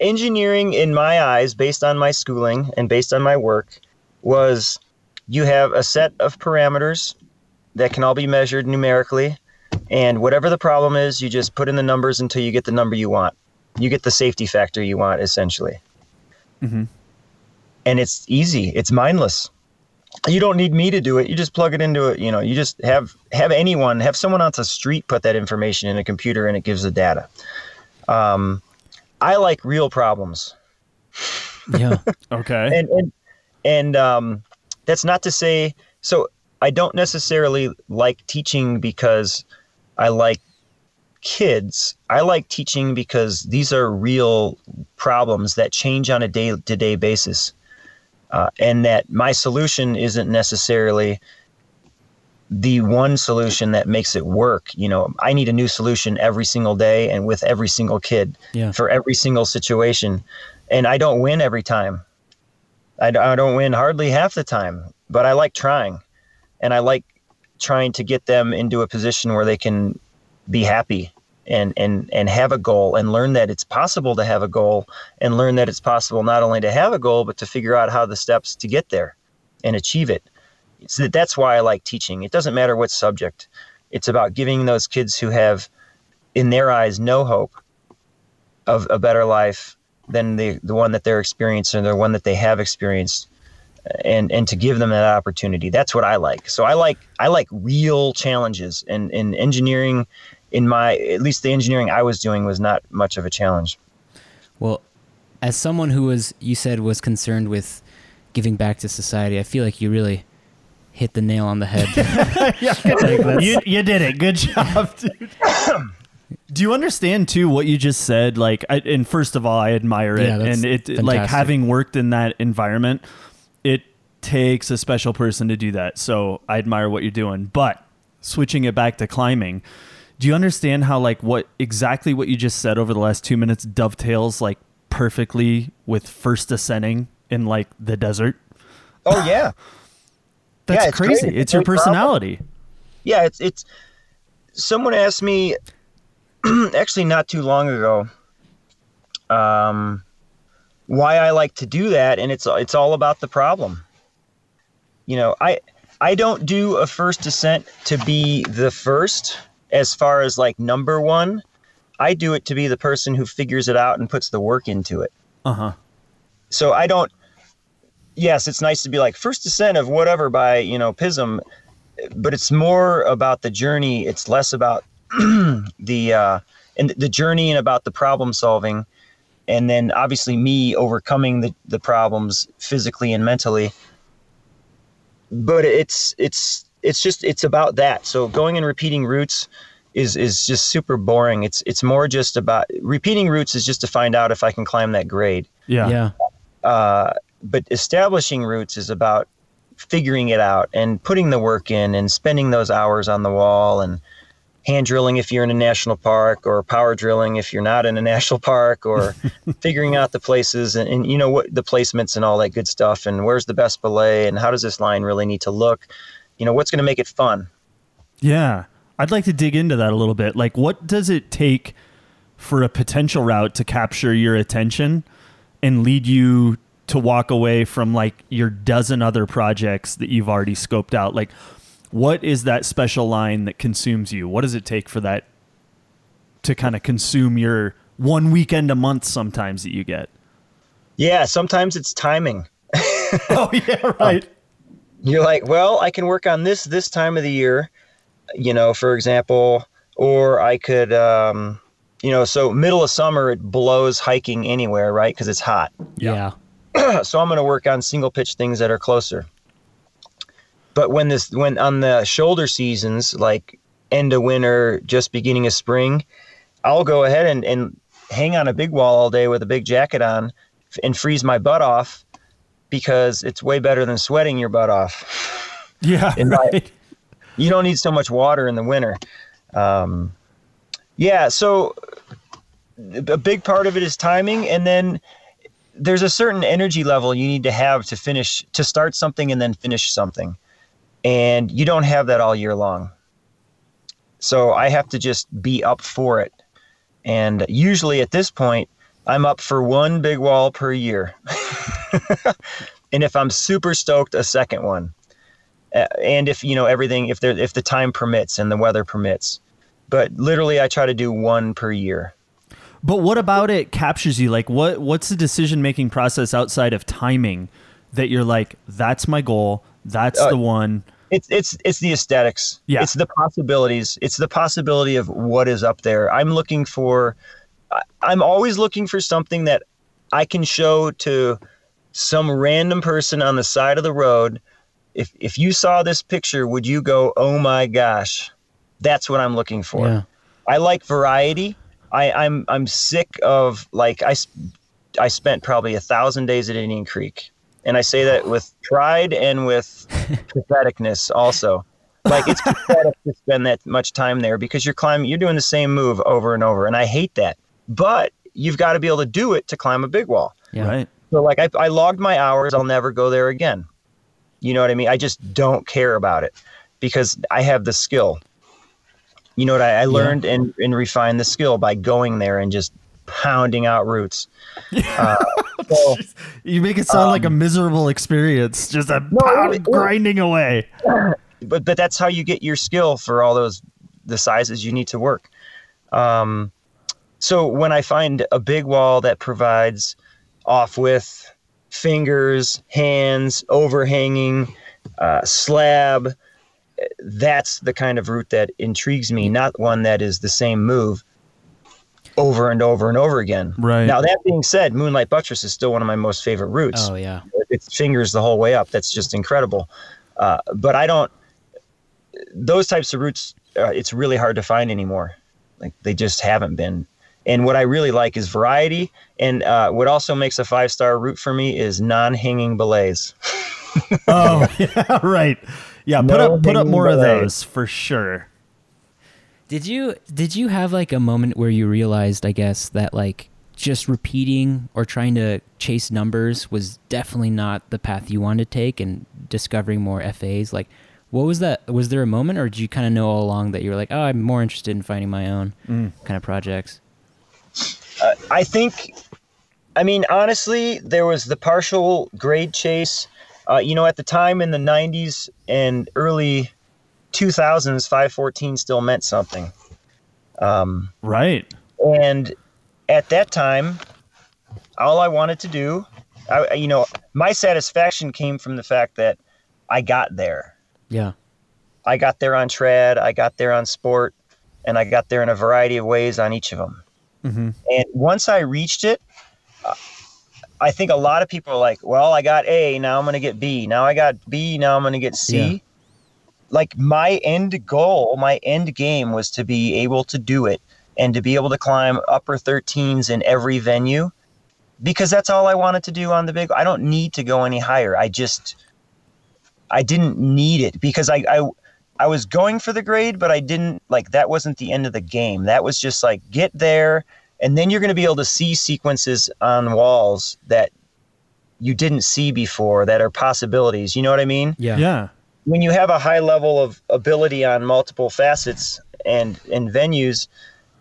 engineering in my eyes based on my schooling and based on my work was you have a set of parameters that can all be measured numerically. And whatever the problem is you just put in the numbers until you get the number you want. You get the safety factor you want essentially. Mhm. and it's easy. It's mindless. You don't need me to do it. You just plug it into it you know. You just have have anyone have someone on the street put that information in a computer and it gives the data. Um, i like real problems. Yeah. Okay. and and and um, that's not to say so I don't necessarily like teaching because I like kids. I like teaching because these are real problems that change on a day to day basis, uh, and that my solution isn't necessarily the one solution that makes it work. You know, I need a new solution every single day and with every single kid Yeah. for every single situation, and I don't win every time. I don't win hardly half the time, but I like trying. And I like trying to get them into a position where they can be happy and, and, and have a goal and learn that it's possible to have a goal and learn that it's possible not only to have a goal, but to figure out how the steps to get there and achieve it. So that- that's why I like teaching. It doesn't matter what subject. It's about giving those kids who have, in their eyes, no hope of a better life than the, the one that they're experiencing or the one that they have experienced and and to give them that opportunity that's what i like so i like i like real challenges and in engineering in my at least the engineering i was doing was not much of a challenge Well, as someone who was, you said, was concerned with giving back to society, I feel like you really hit the nail on the head. you, you did it. Good job, dude. Do you understand too what you just said? Like, I, and first of all, I admire it, Yeah, that's and it like having worked in that environment, it takes a special person to do that. So I admire what you're doing. But switching it back to climbing, do you understand how like what exactly what you just said over the last two minutes dovetails like perfectly with first ascending in like the desert? oh yeah That's Yeah, it's crazy. great. It's your Great problem. personality. yeah it's it's someone asked me actually not too long ago um why i like to do that and it's it's all about the problem you know i i don't do a first descent to be the first as far as like number one i do it to be the person who figures it out and puts the work into it Uh huh. so I don't. Yes, it's nice to be like first descent of whatever by you know Pizem, but it's more about the journey. It's less about the uh, and the journey and about the problem solving, and then obviously me overcoming the the problems physically and mentally. But it's it's it's just it's about that. So going and repeating routes is is just super boring. It's it's more just about repeating routes is just to find out if I can climb that grade Yeah. Yeah. uh, but establishing routes is about figuring it out and putting the work in and spending those hours on the wall and hand drilling if you're in a national park or power drilling if you're not in a national park or figuring out the places and, and you know what the placements and all that good stuff and where's the best belay and how does this line really need to look you know what's going to make it fun Yeah. I'd like to dig into that a little bit. Like, what does it take for a potential route to capture your attention and lead you to walk away from like your dozen other projects that you've already scoped out? Like, what is that special line that consumes you? What does it take for that to kind of consume your one weekend a month sometimes that you get? yeah sometimes it's timing oh, yeah, right. you're like, well, I can work on this this time of the year, you know, for example, or I could, um, you know, so middle of summer it blows hiking anywhere, right? Because it's hot. Yeah. so I'm going to work on single pitch things that are closer. But when this, when on the shoulder seasons, like end of winter, just beginning of spring, I'll go ahead and, and hang on a big wall all day with a big jacket on and freeze my butt off because it's way better than sweating your butt off Yeah, right. you don't need so much water in the winter. Um, yeah, so a big part of it is timing, and then there's a certain energy level you need to have to finish to start something and then finish something, and you don't have that all year long. So I have to just be up for it, and usually at this point, I'm up for one big wall per year, and if I'm super stoked, a second one. Uh, and if you know everything if there if the time permits and the weather permits. But literally i try to do one per year. But what about it captures you? Like, what what's the decision making process outside of timing that you're like, that's my goal, that's Uh, the one. it's it's it's the aesthetics Yeah. it's the possibilities it's the possibility of what is up there i'm looking for i'm always looking for something that i can show to some random person on the side of the road if if you saw this picture would you go oh my gosh that's what i'm looking for Yeah. I like variety. I, I'm I'm sick of like I I spent probably a thousand days at Indian Creek, and I say that with pride and with patheticness also. Like it's pathetic to spend that much time there because you're climbing, you're doing the same move over and over, and I hate that. But you've got to be able to do it to climb a big wall. Yeah. Right. So like I, I logged my hours. I'll never go there again. You know what I mean? I just don't care about it because I have the skill. You know what I, I learned and, and refined the skill by going there and just pounding out routes. Uh, so, You make it sound like a miserable experience, just a pound it- it- grinding away. but but that's how you get your skill for all those the sizes you need to work. Um, so when I find a big wall that provides off width fingers, hands, overhanging, uh, slab, that's the kind of route that intrigues me. Not one that is the same move over and over and over again. Right. Now that being said, Moonlight Buttress is still one of my most favorite routes Oh yeah. it's fingers the whole way up. That's just incredible. Uh, but I don't. Those types of routes, uh, it's really hard to find anymore. Like they just haven't been. And what I really like is variety. And uh, what also makes a five star route for me is non hanging belays. Oh, yeah, right. Yeah, put No up put up hanging more of those for sure. Did you did you have like a moment where you realized, I guess, that like just repeating or trying to chase numbers was definitely not the path you wanted to take, and discovering more FAs? Like, what was that? Was there a moment, or did you kind of know all along that you were like, oh, I'm more interested in finding my own Mm. kind of projects? Uh, I think, I mean, honestly, there was the partial grade chase. Uh, you know, at the time in the 90s and early 2000s, 514 still meant something. Um, Right. and at that time, all I wanted to do, I, you know, my satisfaction came from the fact that I got there. Yeah. I got there on trad, I got there on sport, and I got there in a variety of ways on each of them. Mhm. And once I reached it, uh, I think a lot of people are like, well, I got A, now I'm going to get B. Now I got B, now I'm going to get C. Yeah. Like my end goal, my end game was to be able to do it and to be able to climb upper 13s in every venue because that's all I wanted to do on the big. I don't need to go any higher. I just, I didn't need it because I, I, I was going for the grade, but I didn't like that wasn't the end of the game. That was just like get there, and then you're going to be able to see sequences on walls that you didn't see before that are possibilities. You know what I mean? Yeah. Yeah. When you have a high level of ability on multiple facets and and venues,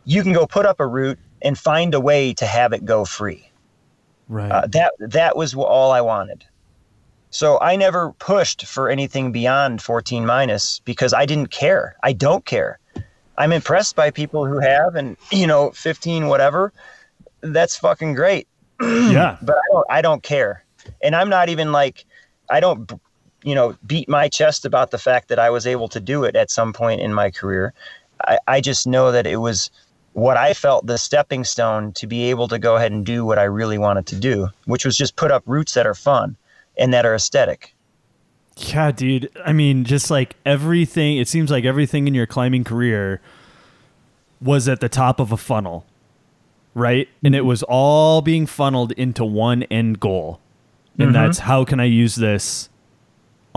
you can go put up a route and find a way to have it go free. Right. Uh, that that was all I wanted. So I never pushed for anything beyond 14 minus because I didn't care. I don't care. I'm impressed by people who have and you know 15 whatever. That's fucking great yeah. but I don't I don't care. And I'm not even like I don't you know beat my chest about the fact that I was able to do it at some point in my career. I, I just know that it was what I felt the stepping stone to be able to go ahead and do what I really wanted to do, which was just put up routes that are fun and that are aesthetic. Yeah, dude. I mean, just like everything, it seems like everything in your climbing career was at the top of a funnel, right? And it was all being funneled into one end goal. And mm-hmm. that's how can I use this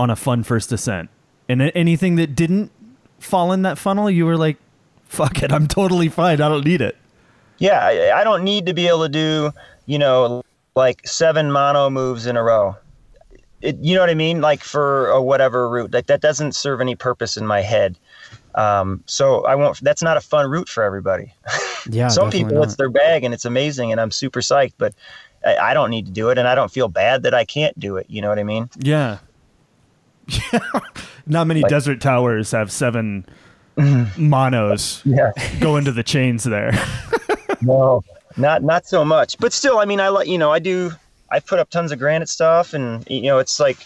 on a fun first ascent? And anything that didn't fall in that funnel, you were like, fuck it, I'm totally fine. I don't need it. Yeah, I, I don't need to be able to do, you know, like seven mono moves in a row. It, you know what I mean? Like for a whatever route, like that doesn't serve any purpose in my head. Um, so I won't. That's not a fun route for everybody. Yeah. Some people, not. it's their bag and it's amazing, and I'm super psyched. But I, I don't need to do it, and I don't feel bad that I can't do it. You know what I mean? Yeah. Not many Like- desert towers have seven monos Yeah. go into the chains there. No, not not so much. But still, I mean, I like you know, I do. I put up tons of granite stuff, and you know, it's like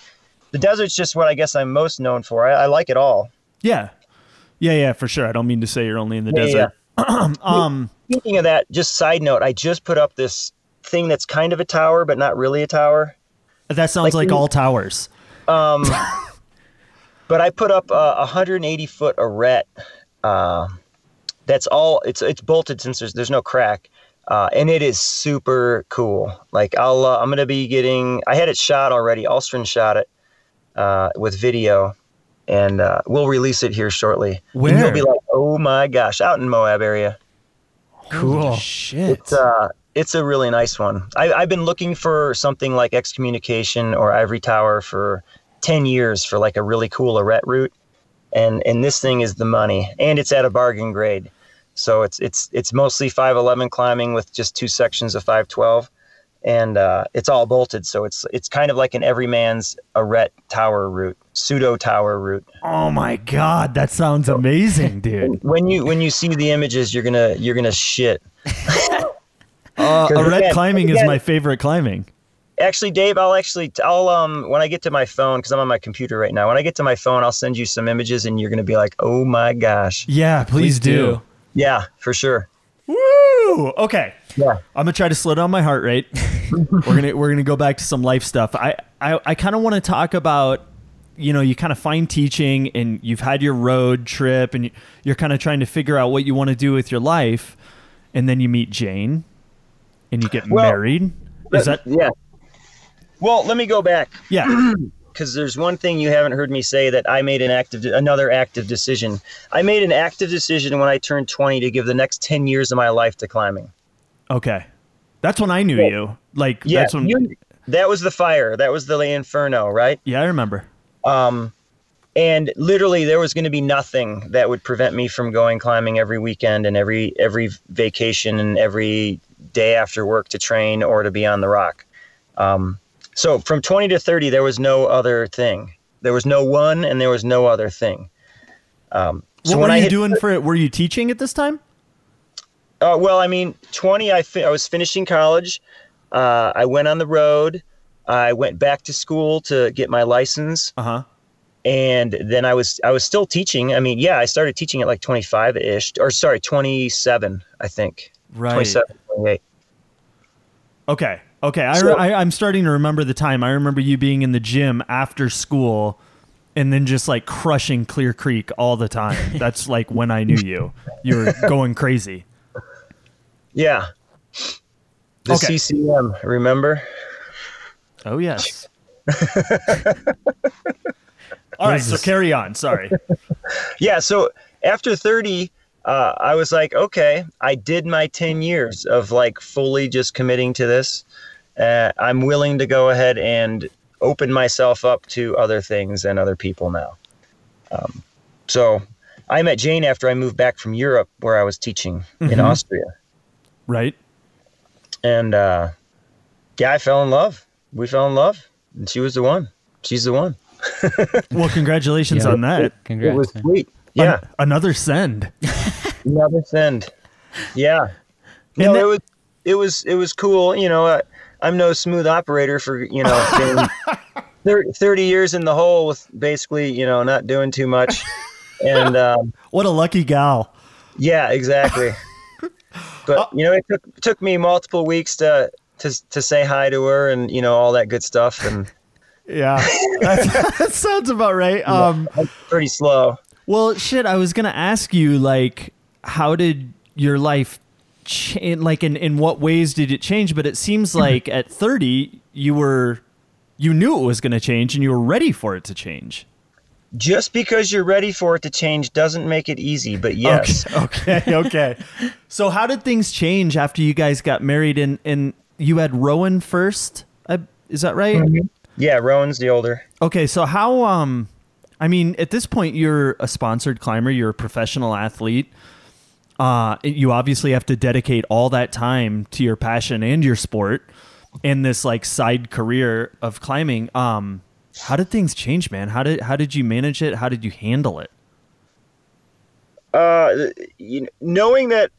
the desert's just what I guess I'm most known for. I, I like it all. Yeah. Yeah, yeah, for sure. I don't mean to say you're only in the Yeah, desert. um Speaking of that, just side note, I just put up this thing that's kind of a tower, but not really a tower. that sounds Like like, all towers. Um, but I put up a 180 foot arete. Uh, that's all. It's it's bolted since there's there's no crack, uh, and it is super cool. Like I'll uh, I'm gonna be getting. I had it shot already. Alstron shot it uh, with video, and uh, we'll release it here shortly. And Where? you'll be like, oh my gosh, out in Moab area. cool. Shit. It's uh, it's a really nice one. I, I've been looking for something like excommunication or Ivory Tower for ten years for like a really cool arete route, and and this thing is the money, and it's at a bargain grade. So it's it's it's mostly five eleven climbing with just two sections of five twelve, and uh, it's all bolted. So it's it's kind of like an everyman's arete tower route, pseudo tower route. oh my god, that sounds amazing, dude. When you when you see the images, you're gonna you're gonna shit. Uh, arete again- climbing is my favorite climbing. Actually, Dave, I'll actually, I'll um, when I get to my phone, because I'm on my computer right now. When I get to my phone, I'll send you some images, and you're gonna be like, "Oh my gosh!" Yeah, please, Please do. do. Yeah, for sure. Woo! Okay. Yeah. I'm gonna try to slow down my heart rate. we're gonna we're gonna go back to some life stuff. I I, I kind of want to talk about you know you kind of find teaching and you've had your road trip and you- you're kind of trying to figure out what you want to do with your life, and then you meet Jane, and you get Well, married. Is that Yeah. Well, let me go back yeah? because there's one thing you haven't heard me say that I made an active, another active decision. I made an active decision when I turned 20 to give the next 10 years of my life to climbing. Okay, that's when I knew you. Like Yeah, that's when. you- that was the fire. That was the inferno, right? yeah, I remember. Um, and literally, there was going to be nothing that would prevent me from going climbing every weekend and every every vacation and every day after work to train or to be on the rock. Um, so from 20 to 30, there was no other thing. There was no one, and there was no other thing. Um, What so were I you hit doing for it? Were you teaching at this time? Uh, well, I mean, 20, I, fi- I was finishing college. Uh, I went on the road. I went back to school to get my license. Uh huh. And then I was I was still teaching. I mean, yeah, I started teaching at like 25 ish, or sorry, 27, I think. Right. 27, 28. Okay. Okay. I, So- I, I'm starting to remember the time. I remember you being in the gym after school and then just like crushing Clear Creek all the time. That's like when I knew you. You were going crazy. Yeah. The Okay. CCM, remember? Oh, yes. all right. So carry on. Sorry. Yeah. So after 30, uh, I was like, okay, I did my 10 years of like fully just committing to this. Uh, I'm willing to go ahead and open myself up to other things and other people now. Um, so I met Jane after I moved back from Europe, where I was teaching in Austria. Right. And uh, yeah, I fell in love. We fell in love, and she was the one. She's the one. Well, congratulations Yeah. on that. Congrats. It was man. sweet. Yeah. An- another send. Another send. Yeah. And No, that- it was it was it was cool. You know, uh, I'm no smooth operator for you know being thir- 30 years in the hole with basically you know not doing too much. And um, What a lucky gal. yeah, exactly. But you know, it took it took me multiple weeks to to to say hi to her and you know all that good stuff and Yeah. that, sounds about right. Um, pretty slow. Well, shit, I was gonna ask you, like, how did your life Like, in in what ways did it change? But it seems like at thirty, you were, you knew it was gonna change, and you were ready for it to change. Just because you're ready for it to change doesn't make it easy, but yes. Okay. Okay. okay. so, how did things change after you guys got married? And and you had Rowan first. I, is that right? Yeah, Rowan's the older. Okay, so how um I mean, at this point you're a sponsored climber, you're a professional athlete. Uh you obviously have to dedicate all that time to your passion and your sport and this like side career of climbing. Um how did things change, man? How did how did you manage it? How did you handle it? uh, you know, knowing that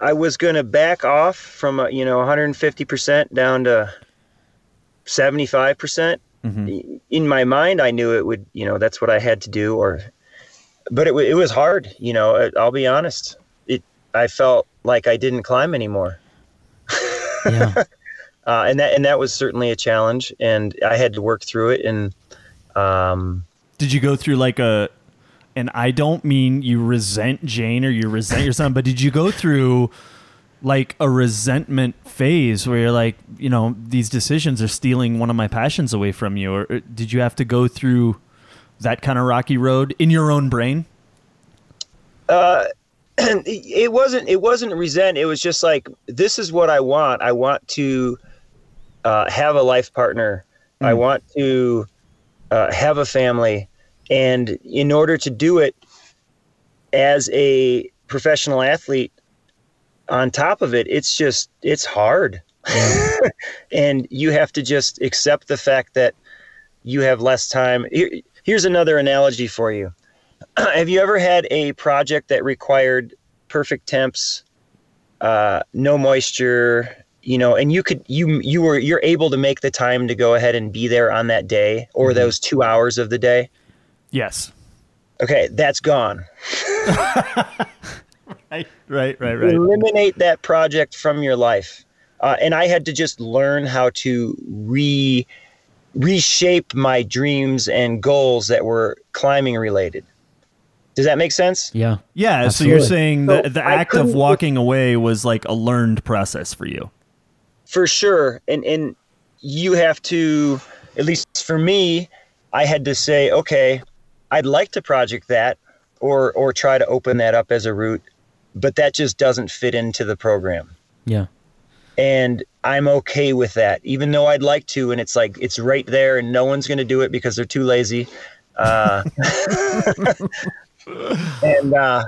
I was going to back off from uh, you know 150% down to 75%. percent In my mind, I knew it would. You know, that's what I had to do. Or, but it it was hard. You know, I- I'll be honest. It I felt like I didn't climb anymore. Yeah. uh, and that and that was certainly a challenge, and I had to work through it. And um, Did you go through like a and I don't mean you resent Jane or you resent your son, but did you go through like a resentment phase where you're like, you know, these decisions are stealing one of my passions away from you? Or, or did you have to go through that kind of rocky road in your own brain? it wasn't it wasn't resent. It was just like this is what i want. I want to uh, have a life partner. I want to uh, have a family. And in order to do it as a professional athlete on top of it it's just it's hard. And you have to just accept the fact that you have less time here's another analogy for you. Have you ever had a project that required perfect temps uh, no moisture you know and you could you you were you're able to make the time to go ahead and be there on that day or those two hours of the day? Yes. okay that's gone. Right, right, right, right. eliminate that project from your life. Uh, and i had to just learn how to re reshape my dreams and goals that were climbing related does that make sense Yeah. Yeah, so you're saying So that the act of walking away was like a learned process for you. for sure and and you have to at least for me i had to say okay i'd like to project that or or try to open that up as a route but that just doesn't fit into the program Yeah. And I'm okay with that, even though I'd like to. And it's like it's right there, and no one's going to do it because they're too lazy. Uh, and uh,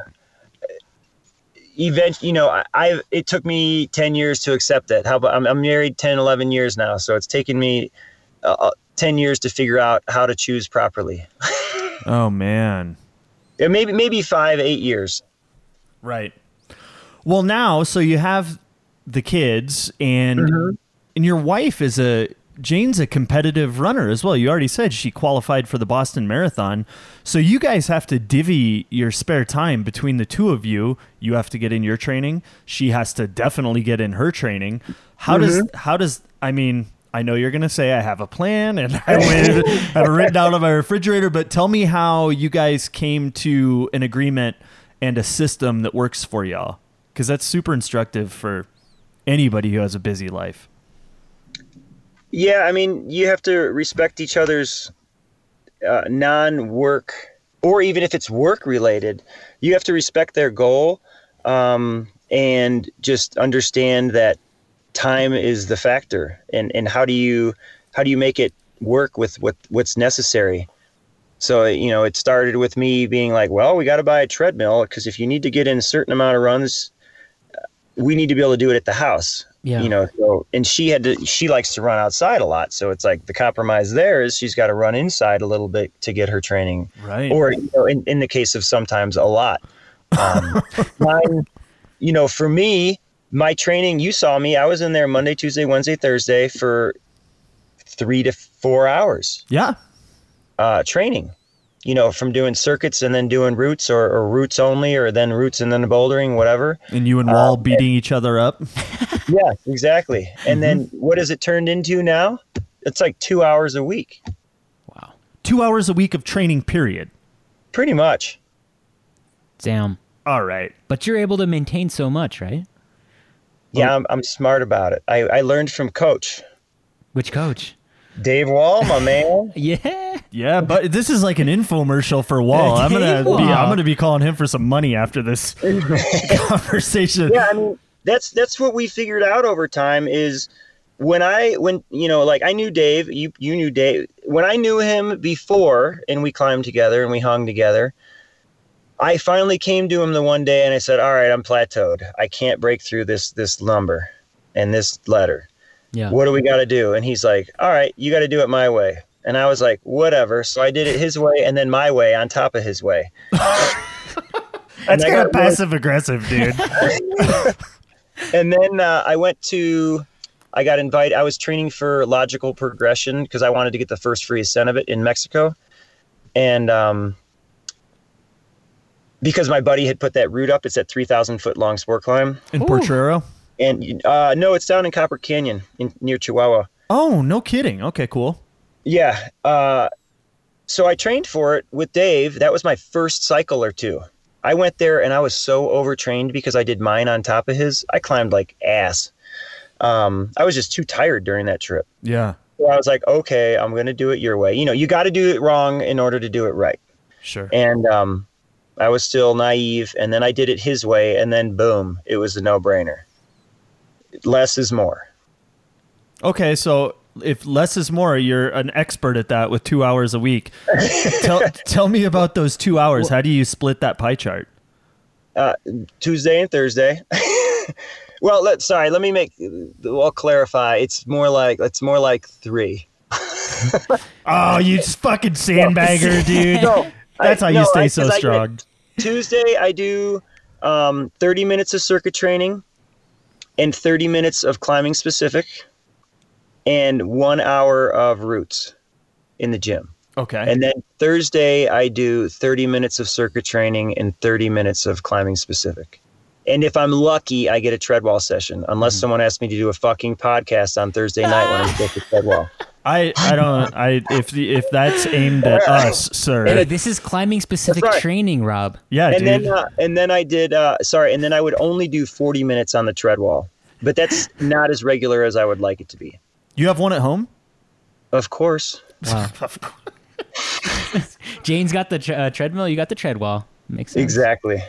event, you know, I, I it took me ten years to accept that. How about I'm, I'm married 10, 11 years now, so it's taken me uh, uh, ten years to figure out how to choose properly. Oh man. Yeah, maybe maybe five, eight years. Right. Well, now, so you have the kids, and mm-hmm. and your wife is a Jane's a competitive runner as well. You already said she qualified for the Boston Marathon, so you guys have to divvy your spare time between the two of you. You have to get in your training. She has to definitely get in her training. How does mm-hmm. how does I mean? I know you're gonna say I have a plan and I would have it written down on my refrigerator, but tell me how you guys came to an agreement and a system that works for y'all because that's super instructive for anybody who has a busy life Yeah, I mean, you have to respect each other's uh, non-work, or even if it's work-related, you have to respect their goal um, and just understand that time is the factor. And and how do you how do you make it work with what what's necessary? So you know, it started with me being like, well, we got to buy a treadmill because if you need to get in a certain amount of runs, we need to be able to do it at the house Yeah. you know so and she had to she likes to run outside a lot so it's like the compromise there is she's got to run inside a little bit to get her training. Right. Or you know, in, in the case of sometimes a lot. Um, mine, you know for me my training you saw me i was in there monday tuesday wednesday thursday for three to four hours. Yeah. Uh, training you know from doing circuits and then doing roots or, or routes only or then roots and then bouldering whatever and you and uh, wall beating each other up yeah, exactly. And then mm-hmm. what has it turned into now? It's like two hours a week, Wow. two hours a week of training period pretty much. Damn. all right But you're able to maintain so much, right? Yeah, I'm, I'm smart about it. I, I learned from Coach Which coach? Dave Wall, my man. Yeah. yeah but this is like an infomercial for wall i'm gonna Dave be i'm gonna be calling him for some money after this conversation Yeah, I mean that's that's what we figured out over time is when I when you know like I knew Dave, you you knew Dave. When I knew him before and we climbed together and we hung together, I finally came to him the one day and I said, "All right, I'm plateaued. I can't break through this this number and this letter. Yeah. What do we got to do?" And he's like, "All right, you got to do it my way." And I was like, "Whatever." So I did it his way and then my way on top of his way. that's kind of passive aggressive dude and then uh, I went to, I got invited. I was training for logical progression because I wanted to get the first free ascent of it in Mexico, and um, because my buddy had put that route up, it's that three thousand foot long sport climb, in Potrero and uh, no, it's down in Copper Canyon in, near Chihuahua. oh no kidding okay cool Yeah. Uh, so I trained for it with Dave. That was my first cycle or two. I went there and I was so overtrained because I did mine on top of his. I climbed like ass. Um, I was just too tired during that trip. yeah So I was like, okay, I'm going to do it your way. You know, you got to do it wrong in order to do it right. sure And um, I was still naive. And then I did it his way. And then boom, it was a no brainer. Less is more. Okay, so if less is more, you're an expert at that with two hours a week. tell tell me about those two hours. How do you split that pie chart? Tuesday and Thursday. well, let sorry, let me make I'll clarify. It's more like it's more like three. Oh, you fucking sandbagger, dude. No, That's I- how you no, stay I- so 'cause I strong. Tuesday I do um, 30 minutes of circuit training and 30 minutes of climbing specific and 1 hour of routes in the gym. Okay. And then Thursday I do 30 minutes of circuit training and 30 minutes of climbing specific. And if I'm lucky, I get a treadwall session, Mm-hmm. unless someone asks me to do a fucking podcast on Thursday night when I'm sick of treadwall. I I don't I if the if that's aimed at us, sir. Hey, this is climbing specific right. training, Rob. yeah, and dude. then uh, and then I did uh, sorry, and then I would only do 40 minutes on the treadwall, but that's not as regular as I would like it to be. you have one at home? Of course, Wow. Jane's got the tre- uh, treadmill. You got the treadwall. Makes sense. exactly.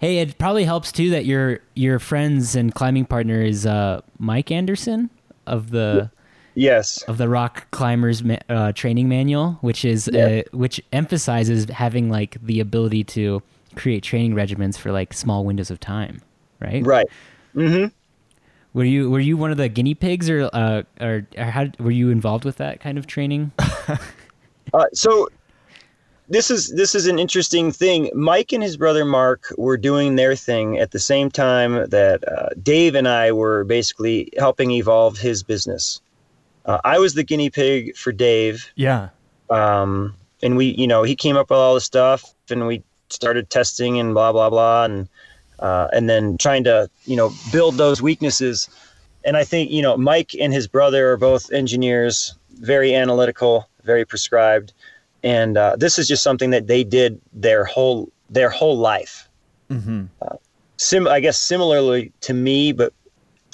Hey, it probably helps too that your your friends and climbing partner is uh, Mike Anderson of the Yes. of the Rock Climbers ma- uh, training manual, which is Yeah. uh, which emphasizes having like the ability to create training regimens for like small windows of time, right? Right. Mm-hmm. Were you were you one of the guinea pigs, or uh, or, or how were you involved with that kind of training? Uh, so this is this is an interesting thing. Mike and his brother Mark were doing their thing at the same time that uh, Dave and I were basically helping evolve his business. Uh, I was the guinea pig for Dave, Yeah. um, and we, you know, he came up with all the stuff, and we started testing and blah blah blah, and uh, and then trying to, you know, build those weaknesses. And I think, you know, Mike and his brother are both engineers, very analytical, very prescribed, and uh, this is just something that they did their whole their whole life. Mm-hmm. Sim, I guess, similarly to me, but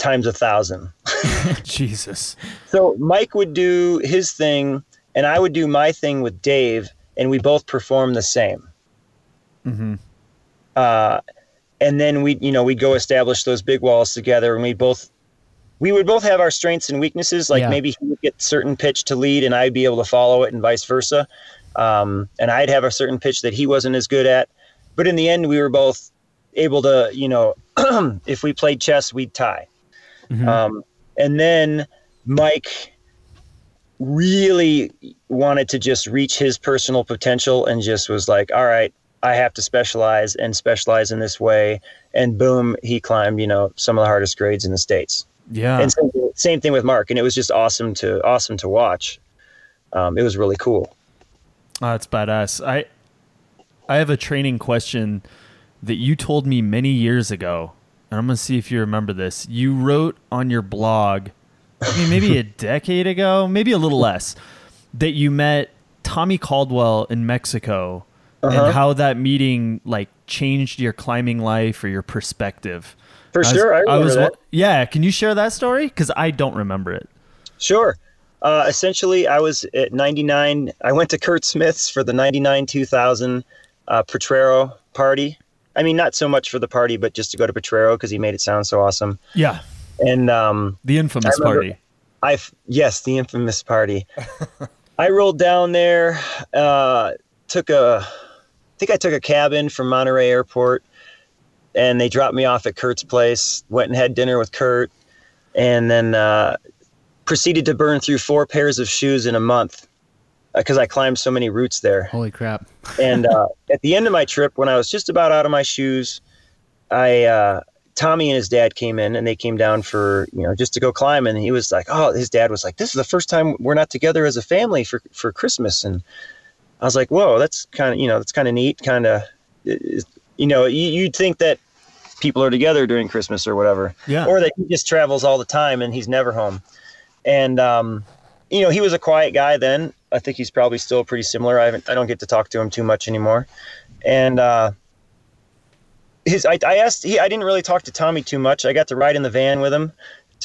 times a thousand. Jesus. So Mike would do his thing, and I would do my thing with Dave, and we both perform the same. Mm-hmm. Uh, and then we, you know, we go establish those big walls together, and we both, we would both have our strengths and weaknesses. Like Yeah. maybe he would get certain pitch to lead, and I'd be able to follow it, and vice versa. Um, and I'd have a certain pitch that he wasn't as good at. But in the end, we were both able to, you know, if we played chess, we'd tie. Mhm. Um, and then Mike really wanted to just reach his personal potential and just was like, all right, I have to specialize and specialize in this way. And boom, he climbed, you know, some of the hardest grades in the States. Yeah. And same, thing- same thing with Mark. And it was just awesome to, awesome to watch. Um, it was really cool. Oh, that's badass. I I have a training question that you told me many years ago, and I'm gonna see if you remember this. You wrote on your blog, I mean, maybe a decade ago, maybe a little less, that you met Tommy Caldwell in Mexico, Uh-huh. and how that meeting like changed your climbing life or your perspective. For I was- sure. I remember was, that. Yeah, can you share that story? Because I don't remember it. Sure. Uh, essentially, I was at 99. I went to Kurt Smith's for the 99 2000 uh, Potrero party. I mean, not so much for the party, but just to go to Potrero because he made it sound so awesome. Yeah, And um, the infamous I party. I, yes, the infamous party. I rolled down there, uh, took a, I think I took a cabin from Monterrey Airport, and they dropped me off at Kurt's place. Went and had dinner with Kurt, and then uh, proceeded to burn through four pairs of shoes in a month because I climbed so many routes there. Holy crap! And uh, at the end of my trip, when I was just about out of my shoes, I uh, Tommy and his dad came in, and they came down for you know just to go climb. And he was like, "Oh," his dad was like, "This is the first time we're not together as a family for for Christmas." And I was like, "Whoa, that's kind of you know that's kind of neat, kind of you know you, you'd think that." People are together during Christmas or whatever, Yeah. or that he just travels all the time and he's never home. And um, you know, he was a quiet guy then. I think he's probably still pretty similar. I haven't, I don't get to talk to him too much anymore. And uh, his, I, I asked, he, I didn't really talk to Tommy too much. I got to ride in the van with him.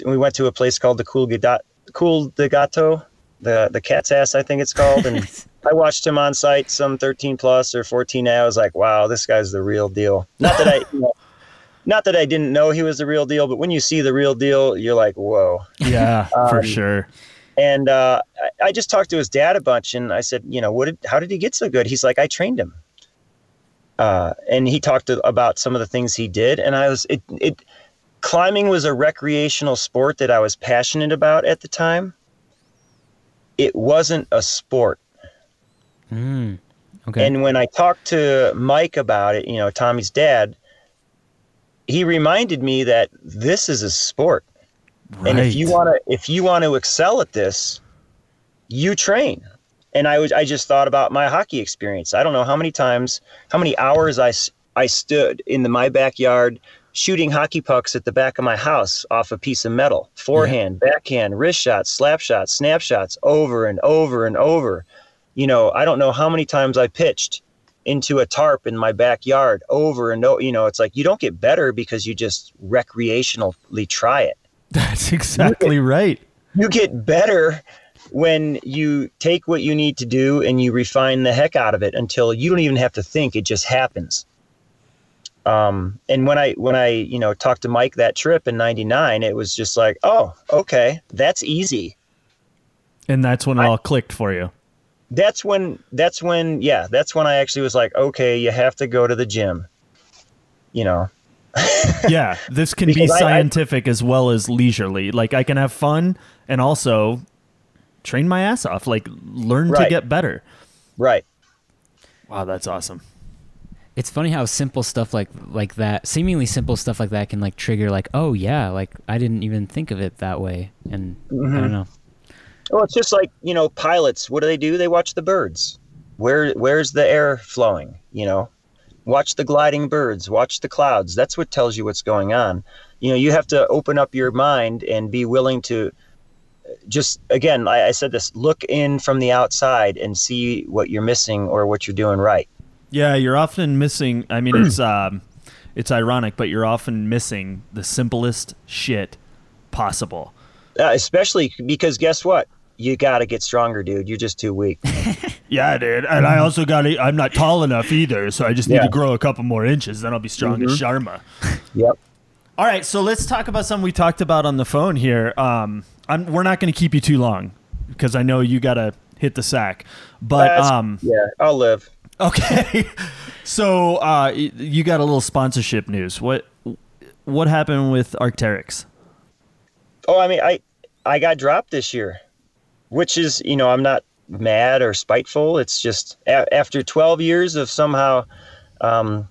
We went to a place called the Cool Gato, Culo de Gato, the the cat's ass, I think it's called. And I watched him on site, some 13 plus or 14. I was like, wow, this guy's the real deal. Not that I, you know, not that I didn't know he was the real deal, but when you see the real deal, you're like, whoa. Yeah, for Um, sure. And uh, I, just talked to his dad a bunch, and I said, you know, what did, how did he get so good? He's like, I trained him. Uh, and he talked to, about some of the things he did, and I was it it climbing was a recreational sport that I was passionate about at the time. It wasn't a sport. Mm. Okay. And when I talked to Mike about it, you know, Tommy's dad, he reminded me that this is a sport. And if you want to if you want to excel at this, you train. And I was I just thought about my hockey experience. I don't know how many times, how many hours I I stood in the, my backyard shooting hockey pucks at the back of my house off a piece of metal. Forehand, backhand, wrist shots, slap shots, snap shots over and over and over. You know, I don't know how many times I pitched into a tarp in my backyard over and over. You know, it's like you don't get better because you just recreationally try it That's exactly right. you get better when you take what you need to do and you refine the heck out of it until you don't even have to think it just happens Um, and when I when I you know talked to Mike that trip in '99, it was just like, oh, okay, that's easy. And that's when it all clicked for you. That's when that's when yeah, that's when I actually was like, okay, you have to go to the gym. You know, yeah, this can be Because I- I- scientific as well as leisurely. Like I can have fun and also train my ass off. Like learn to get better. right? Wow, that's awesome. It's funny how simple stuff like like that, seemingly simple stuff like that, can like trigger like, oh yeah, like I didn't even think of it that way, and I don't mm-hmm. know. Well, it's just like you know, pilots. What do they do? They watch the birds. Where where's the air flowing? You know, watch the gliding birds. Watch the clouds. That's what tells you what's going on. You know, you have to open up your mind and be willing to just again. I, I said this: look in from the outside and see what you're missing or what you're doing right. Yeah, you're often missing. I mean, it's um, it's ironic, but you're often missing the simplest shit possible. Uh, especially because guess what? You got to get stronger, dude. You're just too weak. Yeah, dude. And I also got. to I'm not tall enough either, so I just need Yeah. to grow a couple more inches. Then I'll be strong as Sharma. yep. All right, so let's talk about something we talked about on the phone here. Um, I'm, we're not going to keep you too long because I know you got to hit the sack. But That's- um, yeah, I'll live. okay, so uh, you got a little sponsorship news. What what happened with Arcteryx? Oh, I mean, I I got dropped this year, which is you know I'm not mad or spiteful. It's just a- after 12 years of somehow um,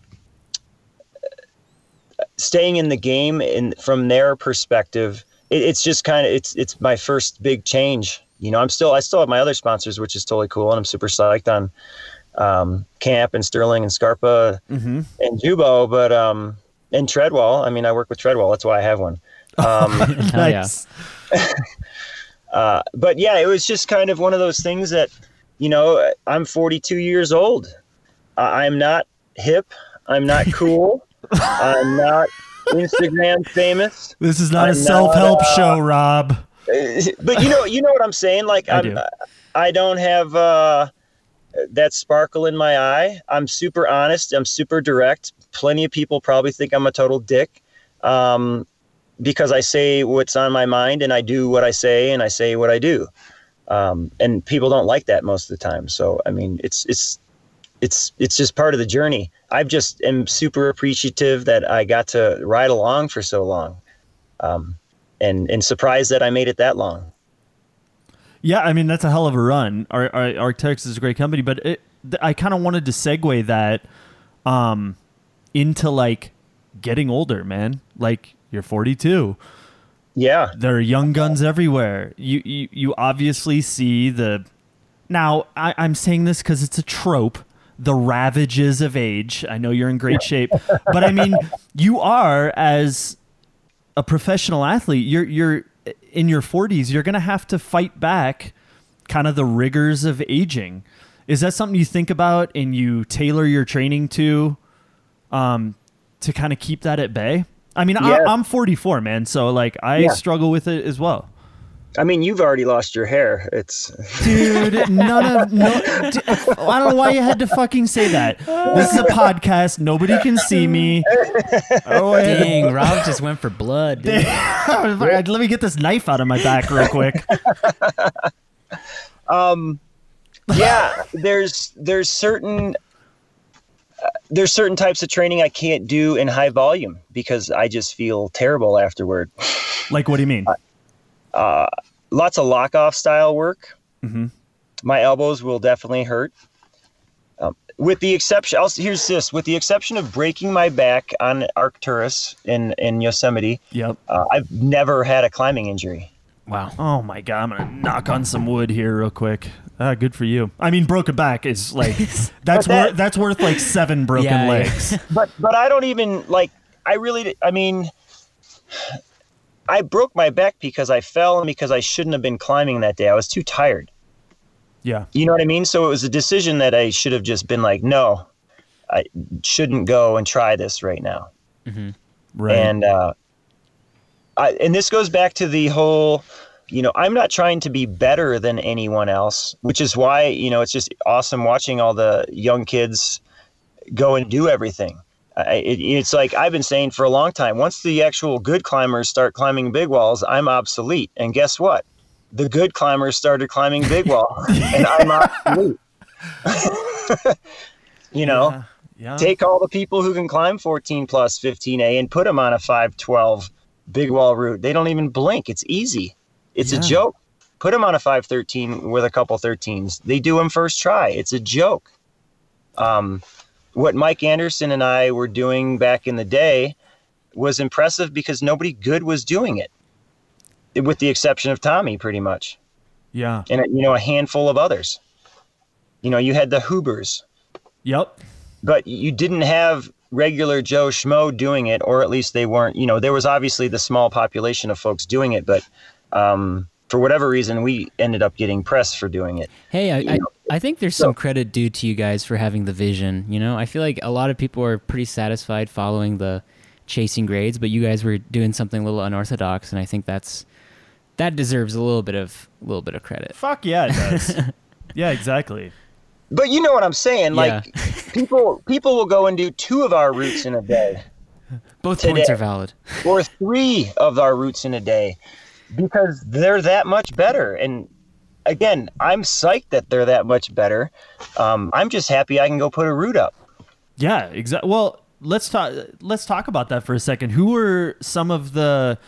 staying in the game, and from their perspective, it, it's just kind of it's it's my first big change. You know, I'm still I still have my other sponsors, which is totally cool, and I'm super psyched on um, Camp and Sterling and Scarpa Mm-hmm. and Jubo, but um, and Treadwall. I mean, I work with Treadwall. That's why I have one. Um, Hell yeah. uh, but yeah, it was just kind of one of those things that, you know, I'm 42 years old. I'm not hip. I'm not cool. I'm not Instagram famous. This is not a I'm not, self help uh, show, Rob. But you know, you know what I'm saying. Like I I'm, do. I don't have uh, that sparkle in my eye. I'm super honest. I'm super direct. Plenty of people probably think I'm a total dick. Um, because I say what's on my mind and I do what I say and I say what I do. Um, and people don't like that most of the time. So I mean, it's it's it's it's just part of the journey. I just am super appreciative that I got to ride along for so long, um, and and surprised that I made it that long. Yeah, I mean that's a hell of a run. Ar- Ar- Arcteryx is a great company, but it, I kind of wanted to segue that um, into like getting older, man. Like you're 42. Yeah, There are young guns everywhere. You you, you obviously see the. Now I, I'm saying this because it's a trope. The ravages of age. I know you're in great shape, but I mean, you are as a professional athlete. You're you're in your 40s. You're gonna have to fight back, kind of the rigors of aging. Is that something you think about and you tailor your training to, um, to kind of keep that at bay? I mean, Yeah. I, I'm 44, man, so like I Yeah. struggle with it as well. I mean, you've already lost your hair. It's Dude, none of no. d- I don't know why you had to fucking say that. This is a podcast. Nobody can see me. Oh, I had to- Dang, Rob just went for blood. Dude. Let me get this knife out of my back real quick. um yeah there's there's certain there's certain types of training I can't do in high volume because I just feel terrible afterward. Like, what do you mean? Uh, lots of lock off style work. Mm-hmm. My elbows will definitely hurt. Um, with the exception, I'll, here's this: with the exception of breaking my back on Arcturus in in Yosemite, Yep. uh, I've never had a climbing injury. Wow. Oh my god, I'm gonna knock on some wood here real quick. Ah, good for you. I mean, broken back is like that's that- worth that's worth like seven broken Yeah, yeah. legs. but but I don't even like I really I mean I broke my back because I fell and because I shouldn't have been climbing that day. I was too tired. Yeah. You know what I mean? So it was a decision that I should have just been like, no, I shouldn't go and try this right now. Right. And uh I, and this goes back to the whole you know, I'm not trying to be better than anyone else, which is why, you know, it's just awesome watching all the young kids go and do everything. I, it, it's like I've been saying for a long time. Once the actual good climbers start climbing big walls, I'm obsolete. And guess what? The good climbers started climbing big wall, and I'm obsolete. you know, Yeah. take all the people who can climb 14 plus 15A and put them on a 512 big wall route. They don't even blink. It's easy. It's Yeah. a joke. Put them on a 513 with a couple 13s. They do them first try. It's a joke. Um, what Mike Anderson and I were doing back in the day was impressive because nobody good was doing it, with the exception of Tommy, pretty much, Yeah. and you know a handful of others. You know, you had the Hubers, Yep. but you didn't have regular Joe Schmo doing it, or at least they weren't. You know, there was obviously the small population of folks doing it, but um, for whatever reason, we ended up getting press for doing it. Hey, I, I, I think there's some credit due to you guys for having the vision. You know, I feel like a lot of people are pretty satisfied following the chasing grades, but you guys were doing something a little unorthodox, and I think that's that deserves a little bit of a little bit of credit. Fuck yeah, it does. yeah, exactly. But you know what I'm saying? Like people, people will go and do two of our routes in a day. Both Today. points are valid. or three of our routes in a day because they're that much better. And again, I'm psyched that they're that much better. Um, I'm just happy I can go put a route up. Yeah, exactly. Well, let's talk. Let's talk about that for a second. Who were some of the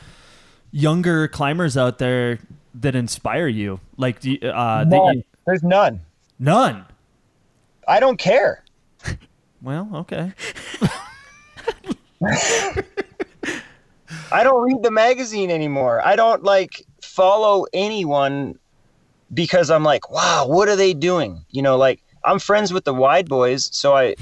younger climbers out there that inspire you? Like, do you- uh, None. you, There's none. none. I don't care. Well, okay. I don't read the magazine anymore. I don't like follow anyone because I'm like, wow, what are they doing? You know, like I'm friends with the wide boys, so I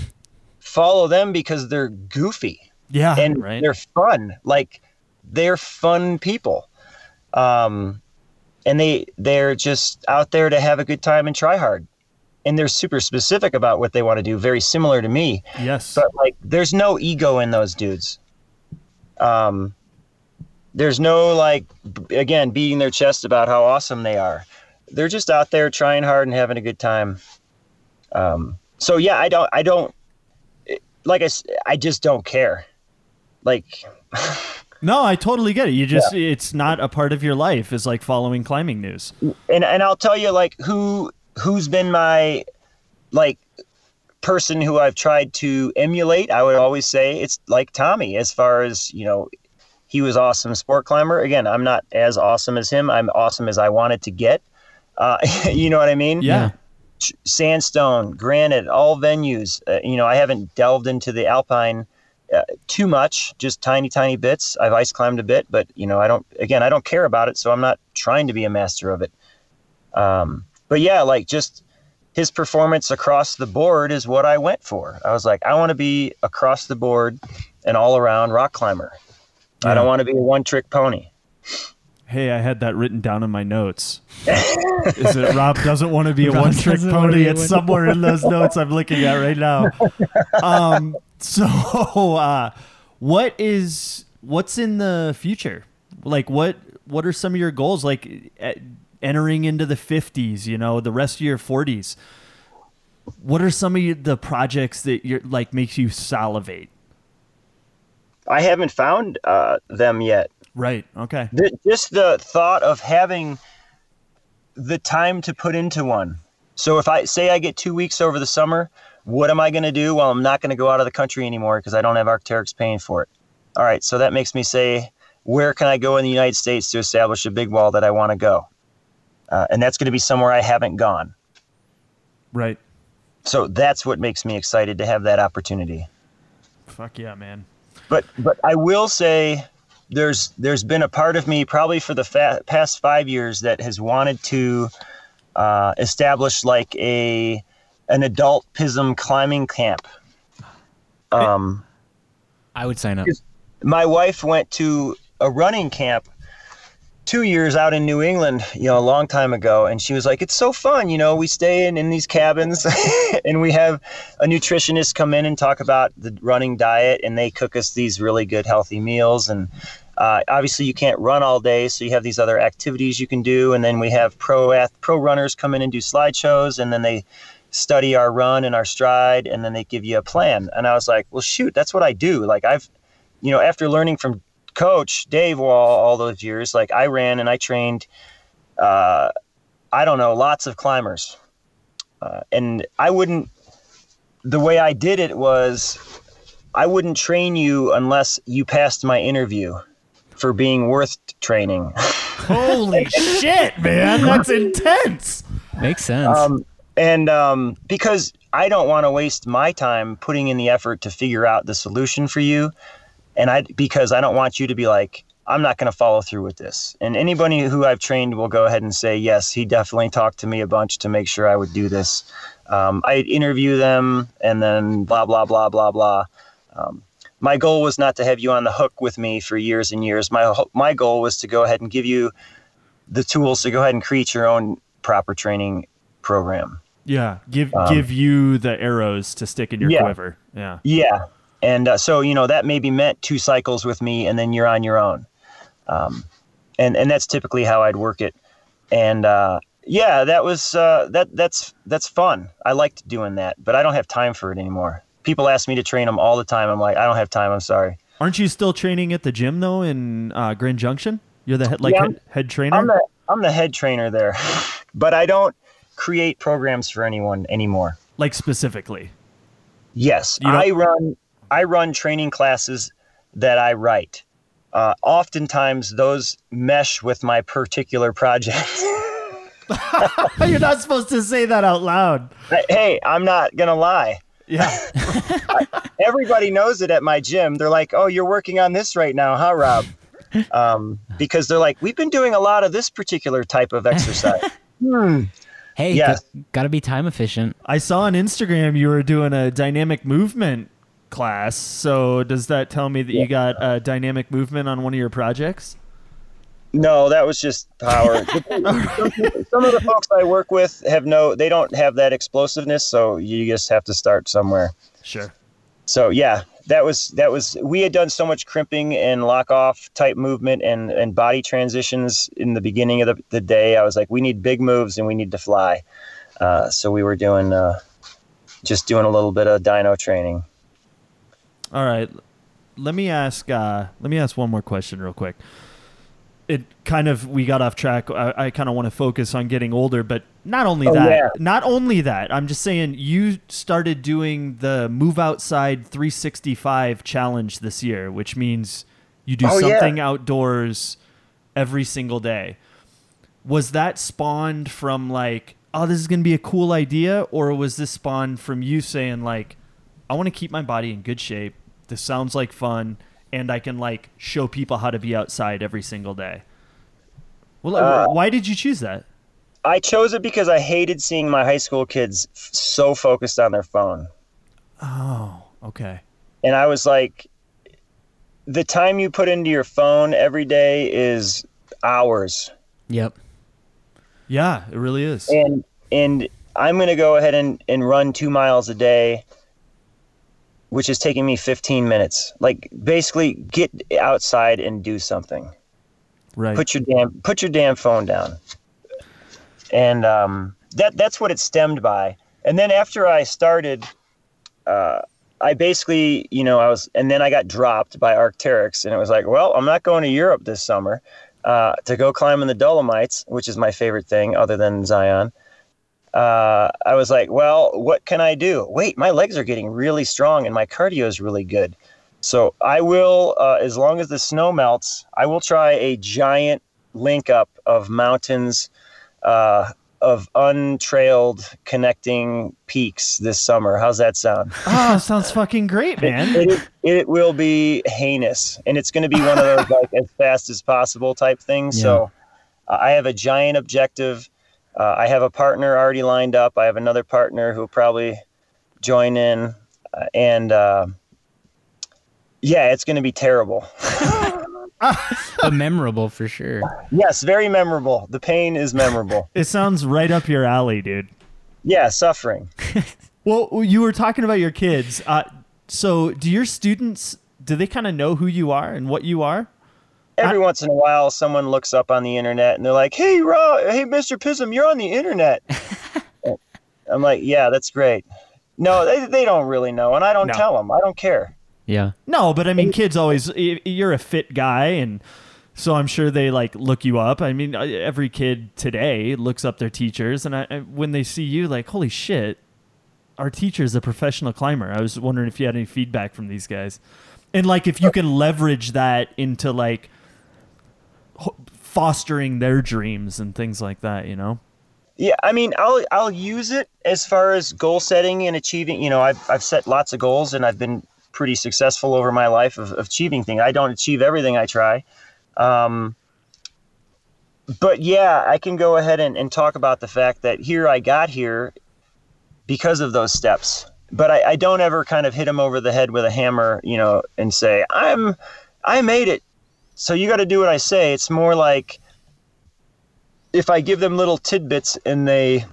follow them because they're goofy. Yeah, and right. they're fun. Like they're fun people, um, and they they're just out there to have a good time and try hard. And they're super specific about what they want to do, very similar to me. yes. But like, there's no ego in those dudes. Um, there's no like, again, beating their chest about how awesome they are. They're just out there trying hard and having a good time. Um, so yeah, I don't, I don't, like i i just don't care. Like, no, I totally get it. You just it's not a part of your life. Is like following climbing news. and and I'll tell you like who who's been my like person who I've tried to emulate. I would always say it's like Tommy as far as you know he was awesome sport climber. Again, I'm not as awesome as him. I'm awesome as I wanted to get. Uh, you know what I mean? Yeah. Sandstone, granite, all venues. Uh, you know, I haven't delved into the alpine uh, too much, just tiny, tiny bits. I've ice climbed a bit, but you know, I don't. Again, I don't care about it, so I'm not trying to be a master of it. Um, but yeah, like just his performance across the board is what I went for. I was like, I want to be across the board, an all-around rock climber. I don't want to be a one-trick pony. Hey, I had that written down in my notes. Is it Rob doesn't want to be a one trick pony? It's somewhere in those notes I'm looking at right now. Um, so, uh, what is what's in the future? Like, what what are some of your goals? Like, e- entering into the 50s, you know, the rest of your 40s. What are some of your, the projects that you're like makes you salivate? I haven't found uh, them yet. Right. Okay. Th- just the thought of having the time to put into one. So if I say I get two weeks over the summer, what am I going to do? Well, I'm not going to go out of the country anymore because I don't have Arcteryx paying for it. All right, so that makes me say, where can I go in the United States to establish a big wall that I want to go? Uh, and that's going to be somewhere I haven't gone. Right. So that's what makes me excited to have that opportunity. Fuck yeah, man. But but I will say there's there's been a part of me probably for the fa- past five years that has wanted to uh, establish like a an adult Pizem climbing camp. Um, I would sign up. my wife went to a running camp two years out in New England, you know, a long time ago, and she was like, "It's so fun, you know. We stay in in these cabins, and we have a nutritionist come in and talk about the running diet, and they cook us these really good, healthy meals, and." Uh, obviously, you can't run all day, so you have these other activities you can do, and then we have pro ath- pro runners come in and do slideshows, and then they study our run and our stride, and then they give you a plan. And I was like, well, shoot, that's what I do. Like I've, you know, after learning from Coach Dave Wall all those years, like I ran and I trained, uh, I don't know, lots of climbers, uh, and I wouldn't. The way I did it was, I wouldn't train you unless you passed my interview for being worth training. Holy shit, man. That's intense. Makes sense. Um, and um, because I don't want to waste my time putting in the effort to figure out the solution for you, and I because I don't want you to be like, I'm not going to follow through with this. And anybody who I've trained will go ahead and say, yes, he definitely talked to me a bunch to make sure I would do this. Um, I interview them, and then blah blah blah blah blah. Um, my goal was not to have you on the hook with me for years and years. My my goal was to go ahead and give you the tools to go ahead and create your own proper training program. Yeah, give Um, give you the arrows to stick in your Yeah. quiver. Yeah. Yeah, and uh, so you know that maybe meant two cycles with me, and then you're on your own. Um, and and that's typically how I'd work it. And uh, yeah, that was uh, that that's that's fun. I liked doing that, but I don't have time for it anymore. People ask me to train them all the time. I'm like, I don't have time. I'm sorry. Aren't you still training at the gym though in uh, Grand Junction? You're the head, like Yeah, head, head trainer. I'm the I'm the head trainer there, but I don't create programs for anyone anymore. like specifically. Yes, I run I run training classes that I write. Uh, oftentimes, those mesh with my particular project. You're not supposed to say that out loud. hey, I'm not gonna lie. Yeah. Everybody knows it at my gym. They're like, "Oh, you're working on this right now, huh, Rob?" Um, because they're like, "We've been doing a lot of this particular type of exercise." hmm. hey, yes. got to be time efficient. I saw on Instagram you were doing a dynamic movement class. So does that tell me that you got uh, dynamic movement on one of your projects? No, that was just power. some, some of the folks I work with have no, they don't have that explosiveness, so you just have to start somewhere. Sure. So yeah, that was that was we had done so much crimping and lock off type movement and and body transitions in the beginning of the, the day. I was like, we need big moves and we need to fly. Uh, so we were doing uh, just doing a little bit of dyno training. All right. Let me ask. Uh, let me ask one more question, real quick. It kind of we got off track. I, I kind of want to focus on getting older, but not only Oh, that. yeah. Not only that. I'm just saying you started doing the Move Outside 365 challenge this year, which means you do Oh, yeah. something outdoors every single day. Was that spawned from like, oh, this is gonna be a cool idea, or was this spawned from you saying like, I want to keep my body in good shape. This sounds like fun, and I can like show people how to be outside every single day. Well, Uh, why did you choose that? I chose it because I hated seeing my high school kids f- so focused on their phone. Oh, okay. and I was like, the time you put into your phone every day is hours, Yep. Yeah, it really is. and and I'm gonna go ahead and, and run two miles a day, which is taking me 15 minutes. Like basically, get outside and do something. right. Put your damn put your damn phone down. And um, that that's what it stemmed by. And then after I started, uh, I basically, you know, I was, and then I got dropped by Arcteryx, and it was like, well, I'm not going to Europe this summer uh, to go climb in the Dolomites, which is my favorite thing other than Zion. Uh, I was like, well, what can I do? Wait, my legs are getting really strong and my cardio is really good. So I will, uh, as long as the snow melts, I will try a giant link up of mountains, uh, of untrailed connecting peaks this summer. How's that sound? oh, sounds fucking great, man. it, it will be heinous and it's going to be one of those like as fast as possible type things so uh, i have a giant objective uh, i have a partner already lined up i have another partner who'll probably join in uh, and uh, yeah it's going to be terrible But memorable for sure. yes very memorable the pain is memorable It sounds right up your alley, dude. yeah suffering Well, you were talking about your kids. Uh, so, do your students do they kind of know who you are and what you are? Every once in a while someone looks up on the internet and they're like hey Rob, hey mr Pizem you're on the internet I'm like, yeah, that's great. No, they, they don't really know, and I don't No. tell them. I don't care. Yeah. No, but I mean, kids always. You're a fit guy, and so I'm sure they like look you up. I mean, uh, every kid today looks up their teachers, and I, I- when they see you, like, holy shit, our teacher is a professional climber. I was wondering if you had any feedback from these guys, and like if you can leverage that into like ho- fostering their dreams and things like that. You know? Yeah, I mean, I'll I'll use it as far as goal setting and achieving. You know, I've I've set lots of goals and I've been pretty successful over my life of, of achieving things. I don't achieve everything I try, um, but yeah, I can go ahead and, and talk about the fact that here I got here because of those steps. But I, I don't ever kind of hit them over the head with a hammer, you know, and say I'm I made it. So you got to do what I say. It's more like if I give them little tidbits and they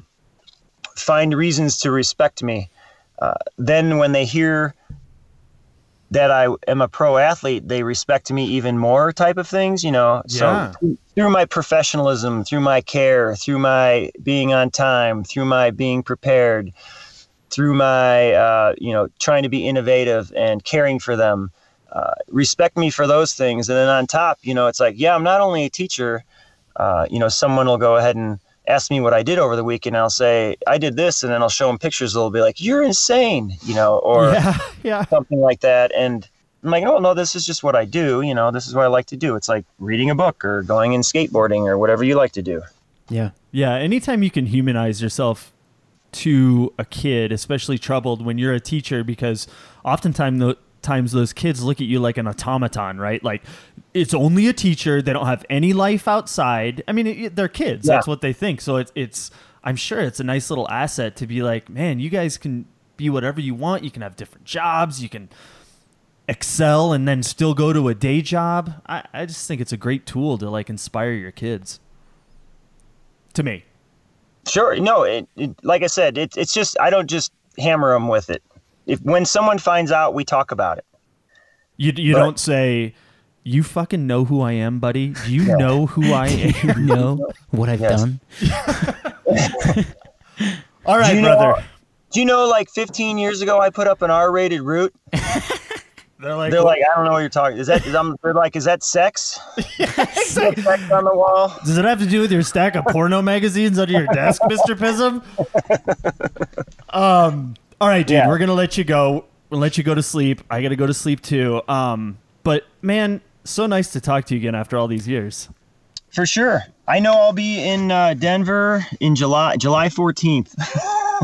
find reasons to respect me, uh, then when they hear that I am a pro athlete, they respect me even more, type of things, you know. Yeah. So through my professionalism, through my care, through my being on time, through my being prepared, through my uh, you know trying to be innovative and caring for them, uh, respect me for those things, and then on top, you know, it's like, yeah, I'm not only a teacher uh, you know, someone will go ahead and ask me what I did over the weekend. I'll say I did this, and then I'll show them pictures. They'll be like, "You're insane," you know, or yeah, yeah. something like that. And I'm like, "Oh no, this is just what I do. You know, this is what I like to do. It's like reading a book or going in skateboarding or whatever you like to do." Yeah. Yeah, anytime you can humanize yourself to a kid, especially troubled when you're a teacher, because oftentimes times those kids look at you like an automaton, right? Like it's only a teacher; they don't have any life outside. I mean, it, they're kids; Yeah. that's what they think. So it's it's. I'm sure it's a nice little asset to be like, man, you guys can be whatever you want. You can have different jobs. You can excel and then still go to a day job. I, I just think it's a great tool to like inspire your kids. To me. Sure. No, it, it like I said, it, it's just I don't just hammer them with it. If when someone finds out, we talk about it. You you But- don't say, "You fucking know who I am, buddy. Do you know who I am?" You know what I've Yes. done? All right, Do you know- brother. Do you know, like 15 years ago, I put up an R-rated route. They're like, They're like, I don't know what you're talking. Is that? Is I'm, they're like, is that sex? Is that sex on the wall? Does it have to do with your stack of porno magazines under your desk, Mister Pizem? Um. All right, dude. Yeah. We're gonna let you go. We'll let you go to sleep. I gotta go to sleep too. Um. But man, so nice to talk to you again after all these years. For sure. I know I'll be in uh, Denver in July, July 14th.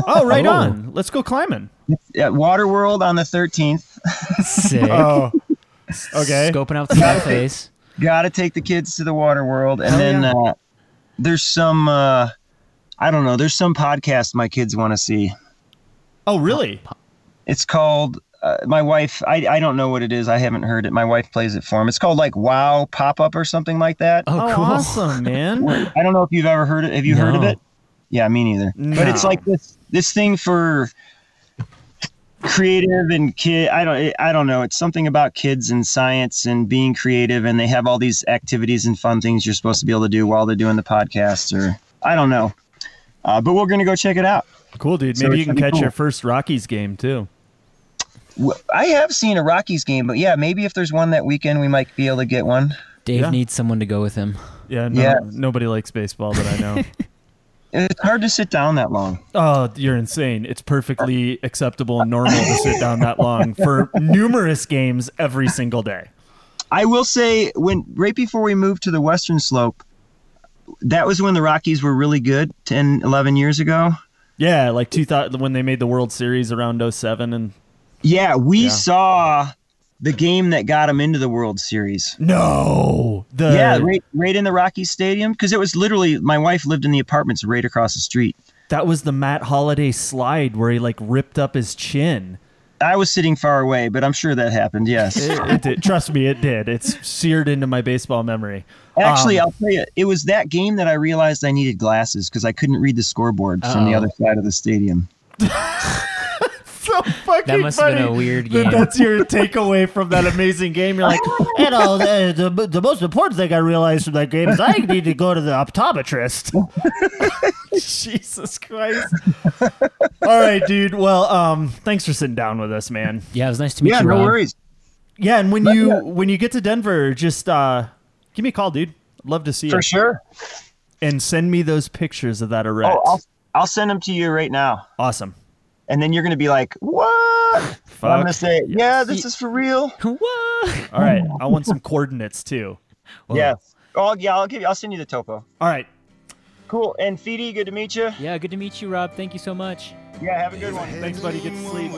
Oh, right Oh. on. Let's go climbing. At Waterworld on the 13th. Sick. Oh. Okay. Scoping out the cafes. Got to take the kids to the Waterworld, and Hell then yeah. uh, there's some. Uh, I don't know. There's some podcast my kids want to see. Oh, really? It's called. Uh, my wife. I, I don't know what it is. I haven't heard it. My wife plays it for him. It's called like Wow Pop Up or something like that. Oh, Oh, cool. awesome, man. I don't know if you've ever heard it. Have you heard of it? Yeah, me neither. But it's like this this thing for creative and kid. I don't I don't know. It's something about kids and science and being creative, and they have all these activities and fun things you're supposed to be able to do while they're doing the podcast. Or I don't know. Uh, but we're gonna go check it out. Cool, dude. Maybe it's you can catch cool. your first Rockies game too. I have seen a Rockies game, but yeah, maybe if there's one that weekend, we might be able to get one. Dave Yeah. needs someone to go with him. Yeah, no, Yeah. nobody likes baseball that I know. It's hard to sit down that long. oh, you're insane. It's perfectly acceptable and normal to sit down that long for numerous games every single day. I will say when right before we moved to the western slope, that was when the Rockies were really good 10, 11 years ago. Yeah, like 2000 when they made the World Series around 07 and Yeah, we Yeah. saw the game that got him into the World Series. no, the yeah, right, right in the Rocky Stadium because it was literally my wife lived in the apartments right across the street. that was the Matt Holliday slide where he like ripped up his chin. I was sitting far away, but I'm sure that happened. Yes, It, it did. Trust me, it did. It's seared into my baseball memory. actually, Um, I'll tell you, it was that game that I realized I needed glasses because I couldn't read the scoreboard from the Uh-oh. other side of the stadium. so fucking That must have funny been a weird that game. That's your takeaway from that amazing game. You're like, you know, the, the, the most important thing I realized from that game is I need to go to the optometrist. Jesus Christ. All right, dude. Well, um, thanks for sitting down with us, man. Yeah, it was nice to meet Yeah, you, Yeah, no Rob. worries. Yeah, and when you when you get to Denver, just uh, give me a call, dude. I'd love to see you. For sure. And send me those pictures of that erect. Oh, I'll, I'll send them to you right now. awesome. And then you're going to be like, what? And I'm going to say, yeah, this is for real. What? All right, I want some coordinates too. Yeah. Oh, yeah, I'll give you, I'll send you the topo. All right. Cool. And Feedy, good to meet you. Yeah, good to meet you, Rob. Thank you so much. Yeah, have a good one. Thanks, buddy. Get to sleep.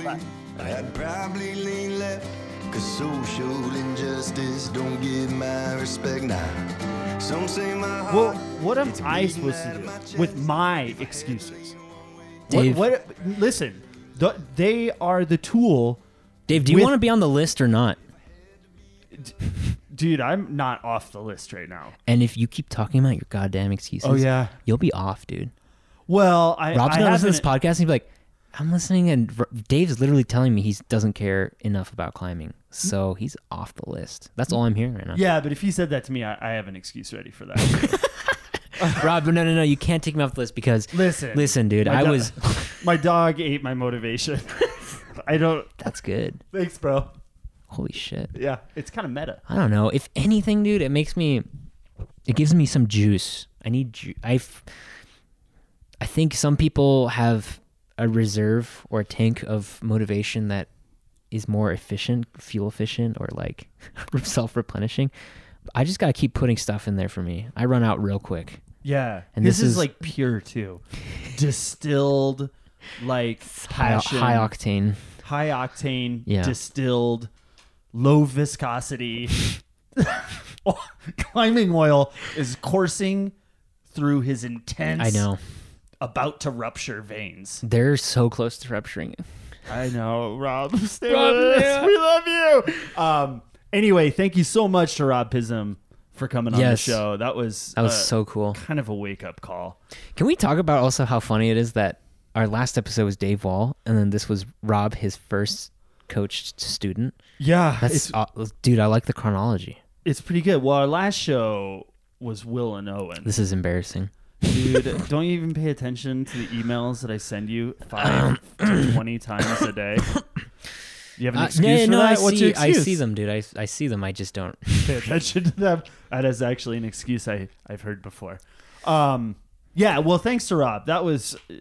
I'd probably lean left, cause social injustice don't get my respect now. Some say my heart. Well, what am I supposed to out of my do with my excuses? Dave. What, what? Listen, th- they are the tool, Dave, do you With- want to be on the list or not? dude. I'm not off the list right now. And if you keep talking about your goddamn excuses, Oh, yeah. you'll be off, dude. Well, I, Rob's I gonna listen to this podcast and he'd be like, I'm listening, and R- Dave's literally telling me he doesn't care enough about climbing, so he's off the list. That's all I'm hearing right now. Yeah, but if he said that to me, I, I have an excuse ready for that. Rob, no, no, no, you can't take me off the list because Listen, listen, dude, my I do- was. my dog ate my motivation. I don't. That's good. Thanks, bro. Holy shit. Yeah, it's kind of meta. I don't know. If anything, dude, it makes me. It gives me some juice. I need. Ju- I. f- I think some people have a reserve or a tank of motivation that is more efficient, fuel efficient, or like self replenishing. I just gotta keep putting stuff in there for me. I run out real quick. Yeah, And this, this is, is- like pure too, distilled, like High, passion, high octane. high octane, Yeah. distilled, low viscosity. Climbing oil is coursing through his intense, I know about to rupture veins. they're so close to rupturing. I know, Rob. Stay Rob, with us. yeah. We love you. Um. Anyway, thank you so much to Rob Pizem for coming on the show. That was That was uh, so cool. kind of a wake up call. Can we talk about also how funny it is that our last episode was Dave Wall, and then this was Rob, his first coached student. Yeah, That's uh, dude. I like the chronology. it's pretty good. Well, our last show was Will and Owen. This is embarrassing. Dude, don't you even pay attention to the emails that I send you five to twenty times a day? You have an Uh, excuse yeah, for no, that? I What's see. your excuse? I see them, dude. I, I see them. I just don't. pay attention to them. That is actually an excuse I I've heard before. Um, yeah. Well, thanks to Rob. That was uh,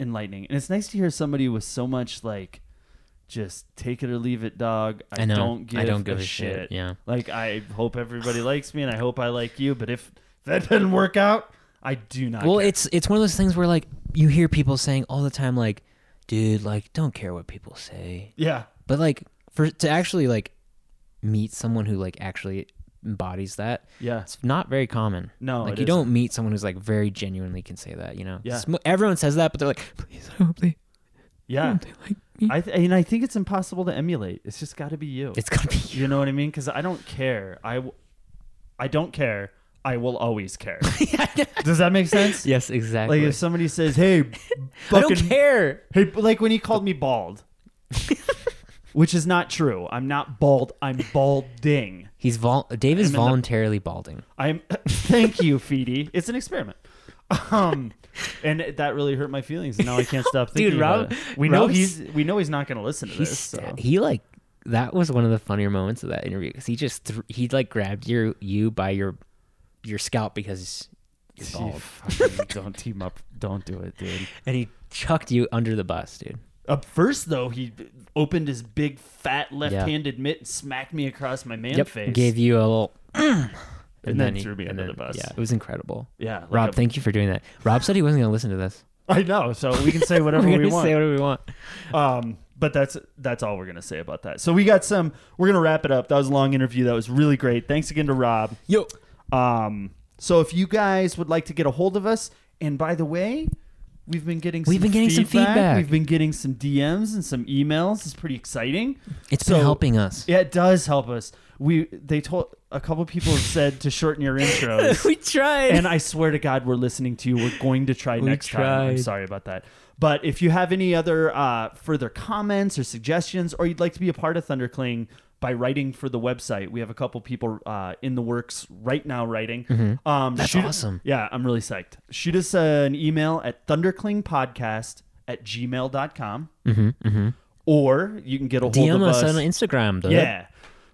enlightening, and it's nice to hear somebody with so much like, just take it or leave it, dog. I, I don't give. I don't give a, a shit, yeah. Like I hope everybody likes me, and I hope I like you. But if that doesn't work out, I do not. Well, care. it's it's one of those things where like you hear people saying all the time, like, dude, like, don't care what people say. yeah. But like for to actually like meet someone who like actually embodies that, Yeah. it's not very common. No, like you don't meet someone who's like very genuinely can say that. You know, Yeah. Everyone says that, but they're like, please, I hope they, Yeah. hope they like me. I th- and I think it's impossible to emulate. It's just got to be you. It's gonna be you. You know what I mean? Because I don't care. I, w- I don't care. I will always care. Does that make sense? Yes, exactly. Like if somebody says, "Hey, I don't care. hey," like when he called me bald, which is not true. I'm not bald. I'm balding. He's vol. Dave is I'm in the- voluntarily balding. I'm. Thank you, Feedy. It's an experiment. Um, and that really hurt my feelings. And now I can't stop thinking Dude, about Rob- it. We know Rob's- he's. We know he's not going to listen to He's this. So. he like that was one of the funnier moments of that interview because he just thr he like grabbed your you by your your scalp because you're bald don't team up. Don't do it, dude. and he chucked you under the bus, dude. Up first, though, he opened his big fat left-handed mitt and smacked me across my man yep, face. gave you a little. and, then, he- threw me under then- the bus. Yeah, it was incredible. Yeah, like Rob, a- thank you for doing that. Rob said he wasn't going to listen to this. I know. So we can say whatever We're we want. say whatever we want. Um, but that's that's all we're gonna say about that. So we got some. We're gonna wrap it up. That was a long interview. That was really great. Thanks again to Rob. Yo, Um, so if you guys would like to get a hold of us, and by the way, we've been getting We've some been getting some feedback. We've been getting some DMs and some emails. It's pretty exciting. it's So- been helping us. Yeah, it does help us. We they told a couple people have said to shorten your intros. we tried. and I swear to God, we're listening to you. We're going to try We next time. I'm sorry about that. But if you have any other uh, further comments or suggestions, or you'd like to be a part of ThunderCling by writing for the website, we have a couple people uh, in the works right now writing. Um, Mm-hmm. That's shoot- awesome. Yeah, I'm really psyched. Shoot us uh, an email at thunderclingpodcast at gmail.com. mm-hmm, Or you can get a hold DM of us us. on Instagram, dude. yeah.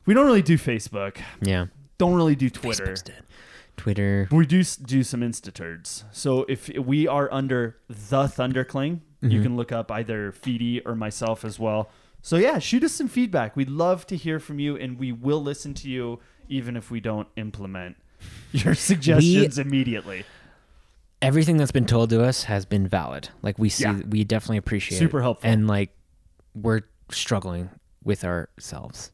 We don't really do Facebook. Yeah. Don't really do Twitter. Twitter. We do do some Instaturds. So if we are under the Thundercling, you can look up either Feedy or myself as well. So yeah, shoot us some feedback. We'd love to hear from you, and we will listen to you even if we don't implement your suggestions immediately. Everything that's been told to us has been valid. Like we see, Yeah. we definitely appreciate Super it. helpful. And like, we're struggling with ourselves.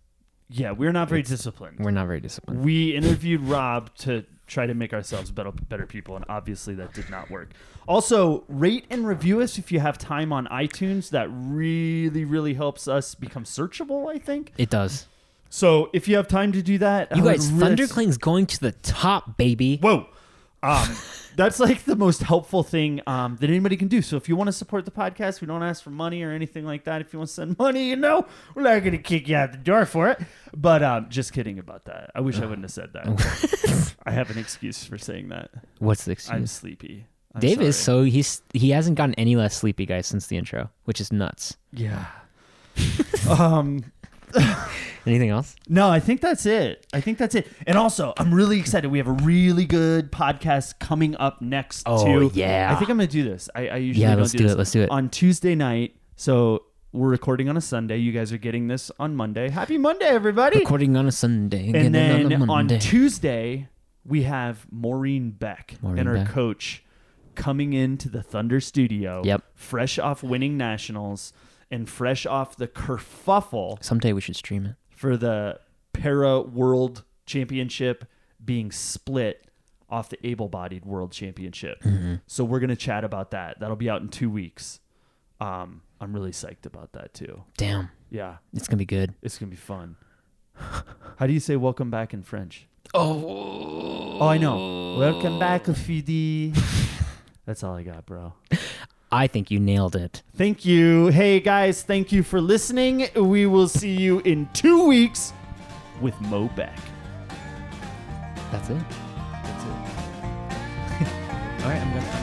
Yeah, we're not very disciplined. We're not very disciplined. We interviewed Rob to try to make ourselves better, better people, and obviously that did not work. Also, rate and review us if you have time on iTunes. That really, really helps us become searchable. I think. It does. So if you have time to do that, You I guys, really- Thundercling's going to the top, baby. Whoa. Um, that's like the most helpful thing um, that anybody can do. So if you want to support the podcast, we don't ask for money or anything like that. If you want to send money, you know, we're not going to kick you out the door for it. But um, just kidding about that. I wish I wouldn't have said that. I have an excuse for saying that. What's the I'm excuse? sleepy. I'm Dave is so he's he hasn't gotten any less sleepy, guys, since the intro, which is nuts. yeah. um. Anything else? No, I think that's it. I think that's it. And also, I'm really excited. We have a really good podcast coming up next. Oh, too. yeah. I think I'm gonna do this. I, I usually Yeah, don't let's do do this. it, let's do it. on Tuesday night. So we're recording on a Sunday. You guys are getting this on Monday. Happy Monday, everybody! Recording on a Sunday, and getting then on on Tuesday we have Maureen Beck Maureen and her Beck. coach coming into the Thunder studio. Yep. Fresh off winning nationals and fresh off the kerfuffle Someday we should stream it. For the para world championship being split off the able-bodied world championship. Mm-hmm. So we're gonna chat about that. That'll be out in two weeks. Um, I'm really psyched about that too. Damn, Yeah, it's gonna be good. it's gonna be fun. How do you say welcome back in French? Oh, Oh, I know. Welcome back, Fidi. That's all I got, bro. I think you nailed it. Thank you. Hey, guys, thank you for listening. We will see you in two weeks with Mo Beck. That's it. That's it. All right, I'm gonna. Rapism